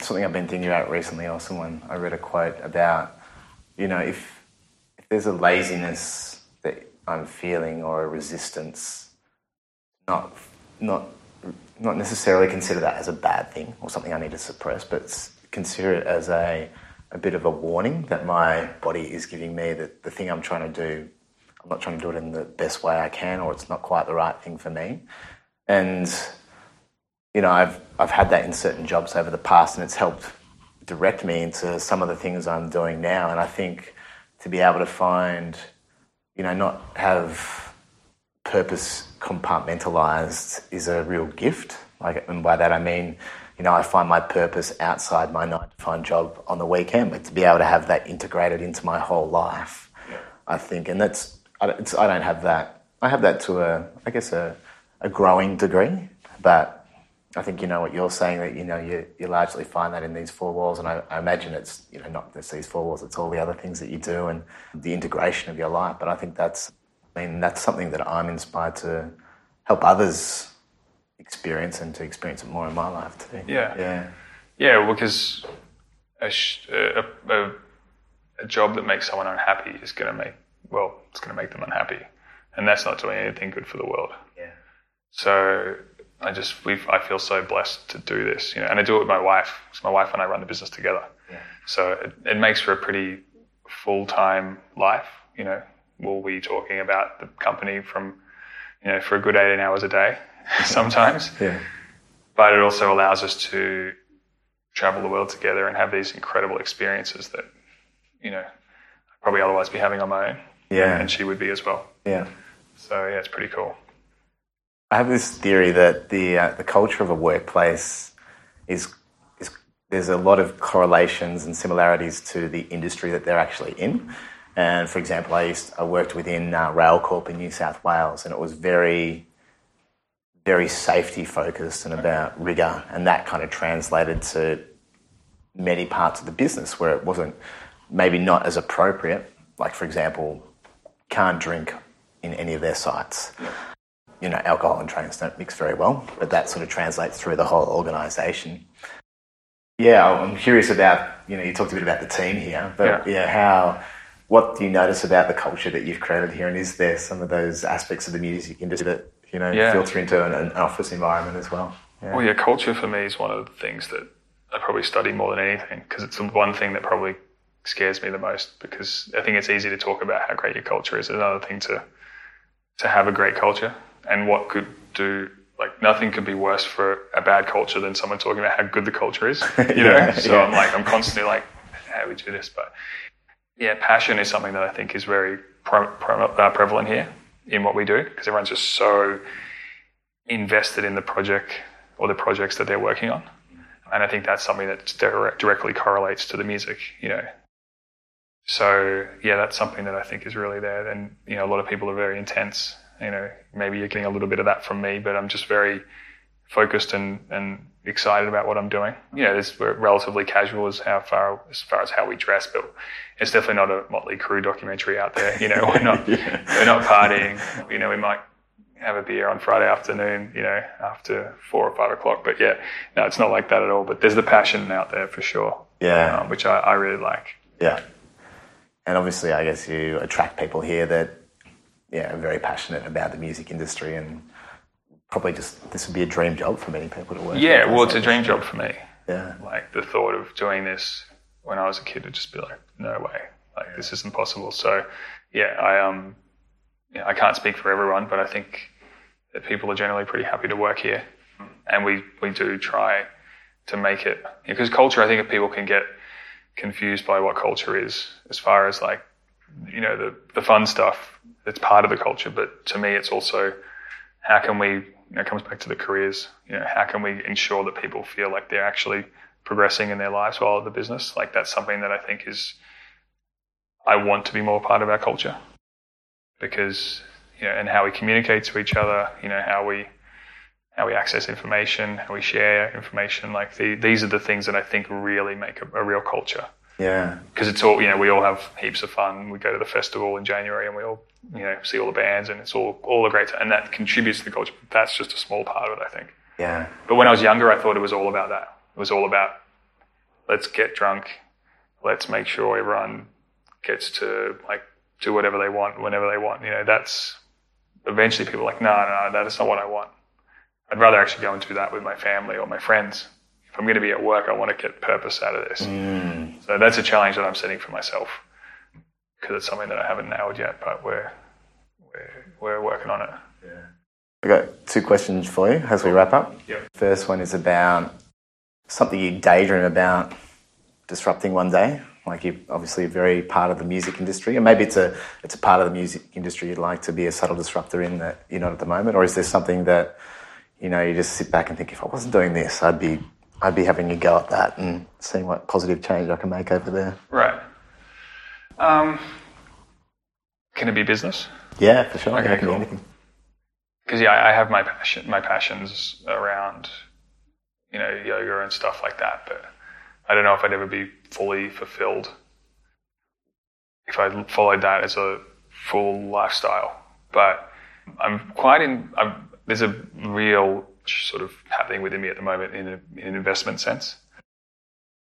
something I've been thinking about recently, or someone I read a quote about, you know, if, if there's a laziness that I'm feeling or a resistance, not, not, not necessarily consider that as a bad thing or something I need to suppress, but consider it as a, a bit of a warning that my body is giving me that the thing I'm trying to do, I'm not trying to do it in the best way I can, or it's not quite the right thing for me. And you know, I've I've had that in certain jobs over the past, and it's helped direct me into some of the things I'm doing now. And I think to be able to find, you know, not have purpose compartmentalized is a real gift. Like, and by that I mean, you know, I find my purpose outside my nine to five job on the weekend, but to be able to have that integrated into my whole life, yeah. I think, and that's I don't, I don't have that. I have that to a, I guess, a, a growing degree, but I think you know what you're saying that you know you, you largely find that in these four walls, and I, I, imagine it's you know not just these four walls; it's all the other things that you do and the integration of your life. But I think that's I mean that's something that I'm inspired to help others experience and to experience it more in my life too. Yeah, yeah, yeah. Because a, a, a, a job that makes someone unhappy is going to make well, it's going to make them unhappy, and that's not doing anything good for the world. Yeah. So I just we I feel so blessed to do this, you know, and I do it with my wife. So my wife and I run the business together. Yeah. So it, it makes for a pretty full time life. You know, we'll be talking about the company from, you know, for a good 18 hours a day sometimes. yeah. But it also allows us to travel the world together and have these incredible experiences that, you know, I'd probably otherwise be having on my own. Yeah. And she would be as well. Yeah. So yeah, it's pretty cool. I have this theory that the uh, the culture of a workplace is is there's a lot of correlations and similarities to the industry that they're actually in. And for example, I used I worked within uh, Railcorp in New South Wales, and it was very very safety focused and about rigor, and that kind of translated to many parts of the business where it wasn't maybe not as appropriate. Like for example, can't drink in any of their sites you know, alcohol and trains don't mix very well, but that sort of translates through the whole organisation. Yeah, I'm curious about, you know, you talked a bit about the team here, but yeah. yeah, how, what do you notice about the culture that you've created here? And is there some of those aspects of the music industry that, you know, yeah. filter into an, an, office environment as well? Yeah. Well, yeah, culture for me is one of the things that I probably study more than anything because it's the one thing that probably scares me the most because I think it's easy to talk about how great your culture is. It's another thing to to have a great culture and what could do like nothing could be worse for a bad culture than someone talking about how good the culture is. You know, yeah, so yeah. I'm like I'm constantly like, how do we do this? But yeah, passion is something that I think is very pre- pre- uh, prevalent here in what we do because everyone's just so invested in the project or the projects that they're working on, and I think that's something that direct, directly correlates to the music. You know. So yeah, that's something that I think is really there. And you know, a lot of people are very intense you know, maybe you're getting a little bit of that from me, but I'm just very focused and, and excited about what I'm doing. You know, this, we're relatively casual as how far as far as how we dress, but it's definitely not a Motley Crue documentary out there. You know, we're not yeah. we're not partying. You know, we might have a beer on Friday afternoon. You know, after four or five o'clock. But yeah, no, it's not like that at all. But there's the passion out there for sure. Yeah, um, which I, I really like. Yeah, and obviously, I guess you attract people here that yeah, very passionate about the music industry and probably just this would be a dream job for many people to work. Yeah, well, it's a dream job for me. Yeah, like the thought of doing this when I was a kid would just be like, no way, like this isn't possible. So, yeah, I um, yeah, I can't speak for everyone, but I think that people are generally pretty happy to work here, and we we do try to make it because culture. I think if people can get confused by what culture is, as far as like you know the the fun stuff it's part of the culture, but to me, it's also how can we, you know, it comes back to the careers, you know, how can we ensure that people feel like they're actually progressing in their lives while at the business? Like that's something that I think is, I want to be more part of our culture because, you know, and how we communicate to each other, you know, how we, how we access information, how we share information. Like the, these are the things that I think really make a, a real culture. Yeah. because it's all you know we all have heaps of fun. We go to the festival in january and we all you know see all the bands and it's all all a great and that contributes to the culture. That's just a small part of it i think. Yeah. but when i was younger i thought it was all about that. It was all about let's get drunk let's make sure everyone gets to like do whatever they want whenever they want. You know that's eventually people are like no, no no that is not what i want. I'd rather actually go and do that with my family or my friends if i'm going to be at work i want to get purpose out of this Mm. so that's a challenge that I'm setting for myself because it's something that I haven't nailed yet, but we're we're, we're working on it. Yeah. I've got two questions for you as we wrap up. Yep. First one is about something you daydream about disrupting one day. Like you're obviously very part of the music industry, and maybe it's a it's a part of the music industry you'd like to be a subtle disruptor in that you're not at the moment, or is there something that you know you just sit back and think if I wasn't doing this, I'd be I'd be having a go at that and seeing what positive change I can make over there. Right. Um, can it be business? Yeah, for sure. Okay, yeah, can be cool. anything. Because yeah, I I have my passion, my passions around, you know, yoga and stuff like that. But I don't know if I'd ever be fully fulfilled if I followed that as a full lifestyle. But I'm quite in. I'm, there's a real sort of happening within me at the moment in, a, in an investment sense.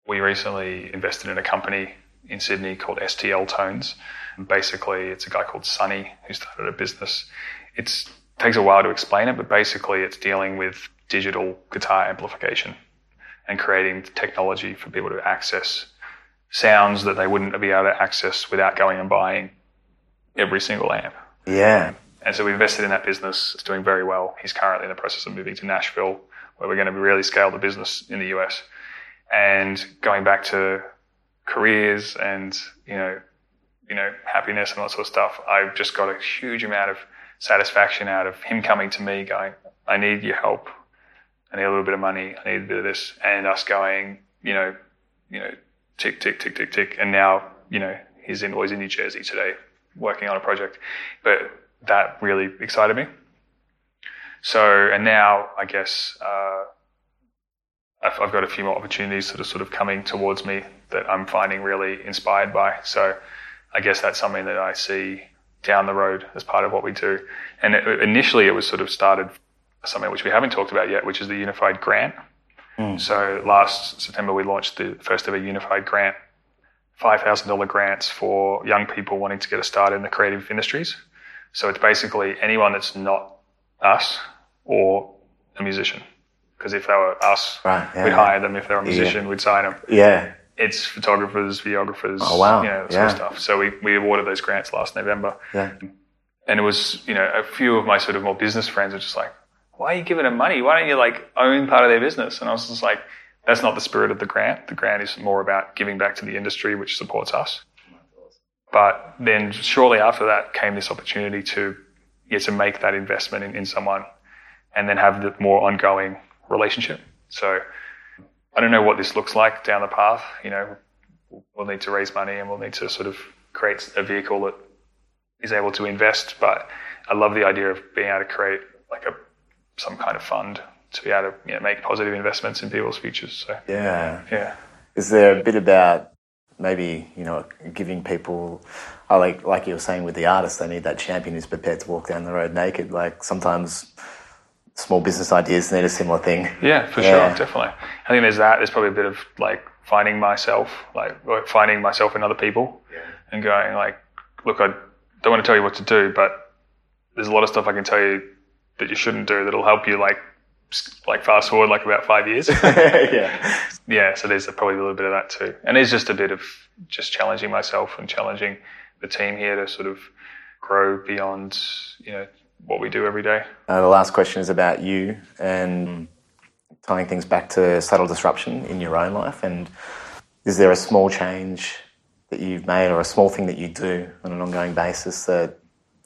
We recently invested in a company in Sydney called STL Tones. And basically, it's a guy called Sunny who started a business. It takes a while to explain it, but basically, it's dealing with digital guitar amplification and creating technology for people to access sounds that they wouldn't be able to access without going and buying every single amp. Yeah. And so we invested in that business. It's doing very well. He's currently in the process of moving to Nashville, where we're going to really scale the business in the US. And going back to careers and you know, you know, happiness and all that sort of stuff, I've just got a huge amount of satisfaction out of him coming to me, going, "I need your help. I need a little bit of money. I need a bit of this," and us going, you know, you know, tick, tick, tick, tick, tick, and now, you know, he's in, he's in New Jersey today, working on a project, but that really excited me. So, and now I guess uh, I've, I've got a few more opportunities that are sort of coming towards me that I'm finding really inspired by. So, I guess that's something that I see down the road as part of what we do. And it, initially, it was sort of started something which we haven't talked about yet, which is the Unified Grant. So last September, we launched the first ever Unified Grant, $5,000 grants for young people wanting to get a start in the creative industries. So it's basically anyone that's not us or a musician. Because if they were us, Right, yeah, we'd yeah. hire them. If they're a musician, we'd sign them. Yeah. It's photographers, videographers, Oh, wow. you know, that Yeah. sort of stuff. So we, we awarded those grants last November. Yeah. And it was, you know, a few of my sort of more business friends were just like, why are you giving them money? Why don't you like own part of their business? And I was just like, that's not the spirit of the grant. The grant is more about giving back to the industry, which supports us. But then shortly after that came this opportunity to, yeah, to make that investment in, in someone and then have the more ongoing relationship. So I don't know what this looks like down the path. You know, we'll need to raise money and we'll need to sort of create a vehicle that is able to invest. But I love the idea of being able to create like a some kind of fund to be able to you know, make positive investments in people's futures. So Yeah. yeah, Is there a bit about maybe you know giving people, I like like you were saying with the artist, they need that champion who's prepared to walk down the road naked. Like sometimes small business ideas need a similar thing. yeah, for Yeah. sure, definitely. I think there's that. There's probably a bit of like finding myself, like finding myself in other people, and going like, look, I don't want to tell you what to do, but there's a lot of stuff I can tell you that you shouldn't do that'll help you like like fast forward like about five years. yeah. yeah, so there's probably a little bit of that too. And there's just a bit of just challenging myself and challenging the team here to sort of grow beyond, you know, what we do every day. Uh, the last question is about you and tying things back to subtle disruption in your own life. And is there a small change that you've made or a small thing that you do on an ongoing basis that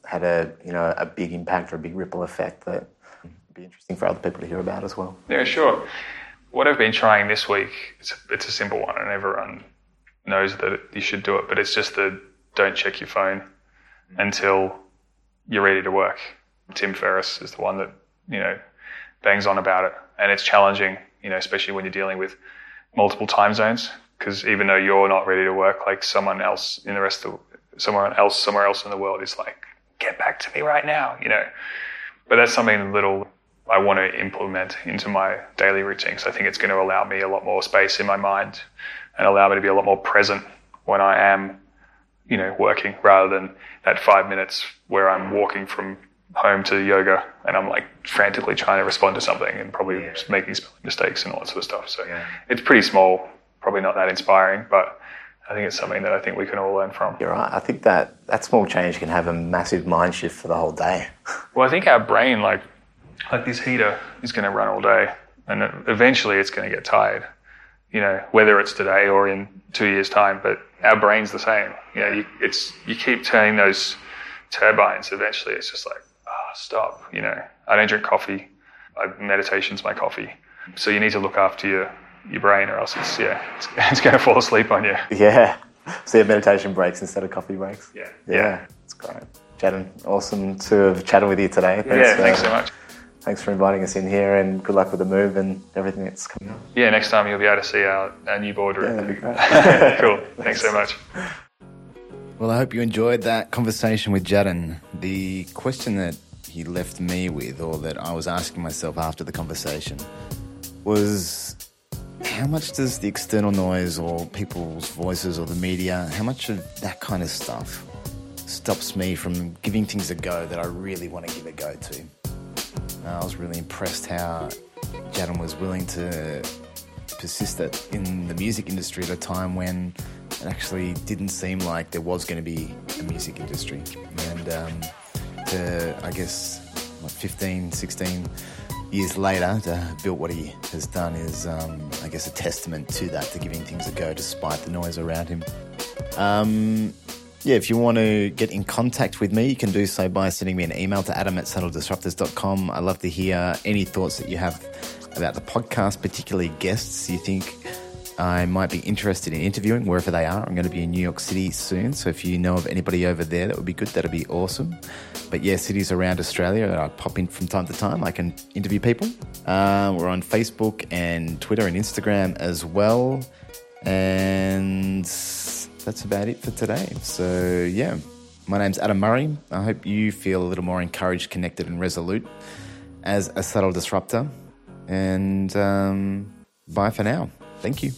had a you know a big impact or a big ripple effect that be interesting for other people to hear about as well? Yeah, sure. What I've been trying this week, it's a, it's a simple one, and everyone knows that you should do it, but it's just the don't check your phone until you're ready to work. Tim Ferriss is the one that, you know, bangs on about it. And it's challenging, you know, especially when you're dealing with multiple time zones, because even though you're not ready to work, like someone else in the rest of someone else somewhere else in the world is like, get back to me right now, you know. But that's something little I want to implement into my daily routines. I think it's going to allow me a lot more space in my mind and allow me to be a lot more present when I am, you know, working rather than that five minutes where I'm walking from home to yoga and I'm like frantically trying to respond to something and probably yeah. making mistakes and all that sort of stuff. So yeah. it's pretty small, probably not that inspiring, but I think it's something that I think we can all learn from. You're right. I think that that small change can have a massive mind shift for the whole day. well, I think our brain, like, like this heater is going to run all day and eventually it's going to get tired, you know, whether it's today or in two years time, but our brain's the same. You know, you, it's, you keep turning those turbines. Eventually it's just like, ah, stop. You know, I don't drink coffee. I, meditation's my coffee. So you need to look after your, your brain, or else it's yeah, it's, it's going to fall asleep on you. Yeah. So your meditation breaks instead of coffee breaks. Yeah. Yeah. yeah. It's great. Jaddan, awesome to have chatted with you today. Thanks, yeah, thanks so much. Thanks for inviting us in here, and good luck with the move and everything that's coming up. Yeah, next time you'll be able to see our, our new boardroom. Yeah, cool. Thanks so much. Well, I hope you enjoyed that conversation with Jaddan. The question that he left me with, or that I was asking myself after the conversation, was how much does the external noise or people's voices or the media, how much of that kind of stuff stops me from giving things a go that I really want to give a go to? Uh, I was really impressed how Jaddan was willing to persist in the music industry at a time when it actually didn't seem like there was going to be a music industry. And um, to, I guess, what, 15, 16 years later, to build what he has done is, um, I guess, a testament to that, to giving things a go despite the noise around him. Um, yeah, if you want to get in contact with me, you can do so by sending me an email to adam at subtledisruptors.com. I love to hear any thoughts that you have about the podcast, particularly guests you think I might be interested in interviewing wherever they are. I'm going to be in New York City soon, so if you know of anybody over there, that would be good. That'd be awesome. But yeah, cities around Australia, I pop in from time to time. I can interview people. Uh, we're on Facebook and Twitter and Instagram as well, and that's about it for today. So yeah, my name's Adam Murray. I hope you feel a little more encouraged, connected, and resolute as a subtle disruptor. And um, bye for now. Thank you.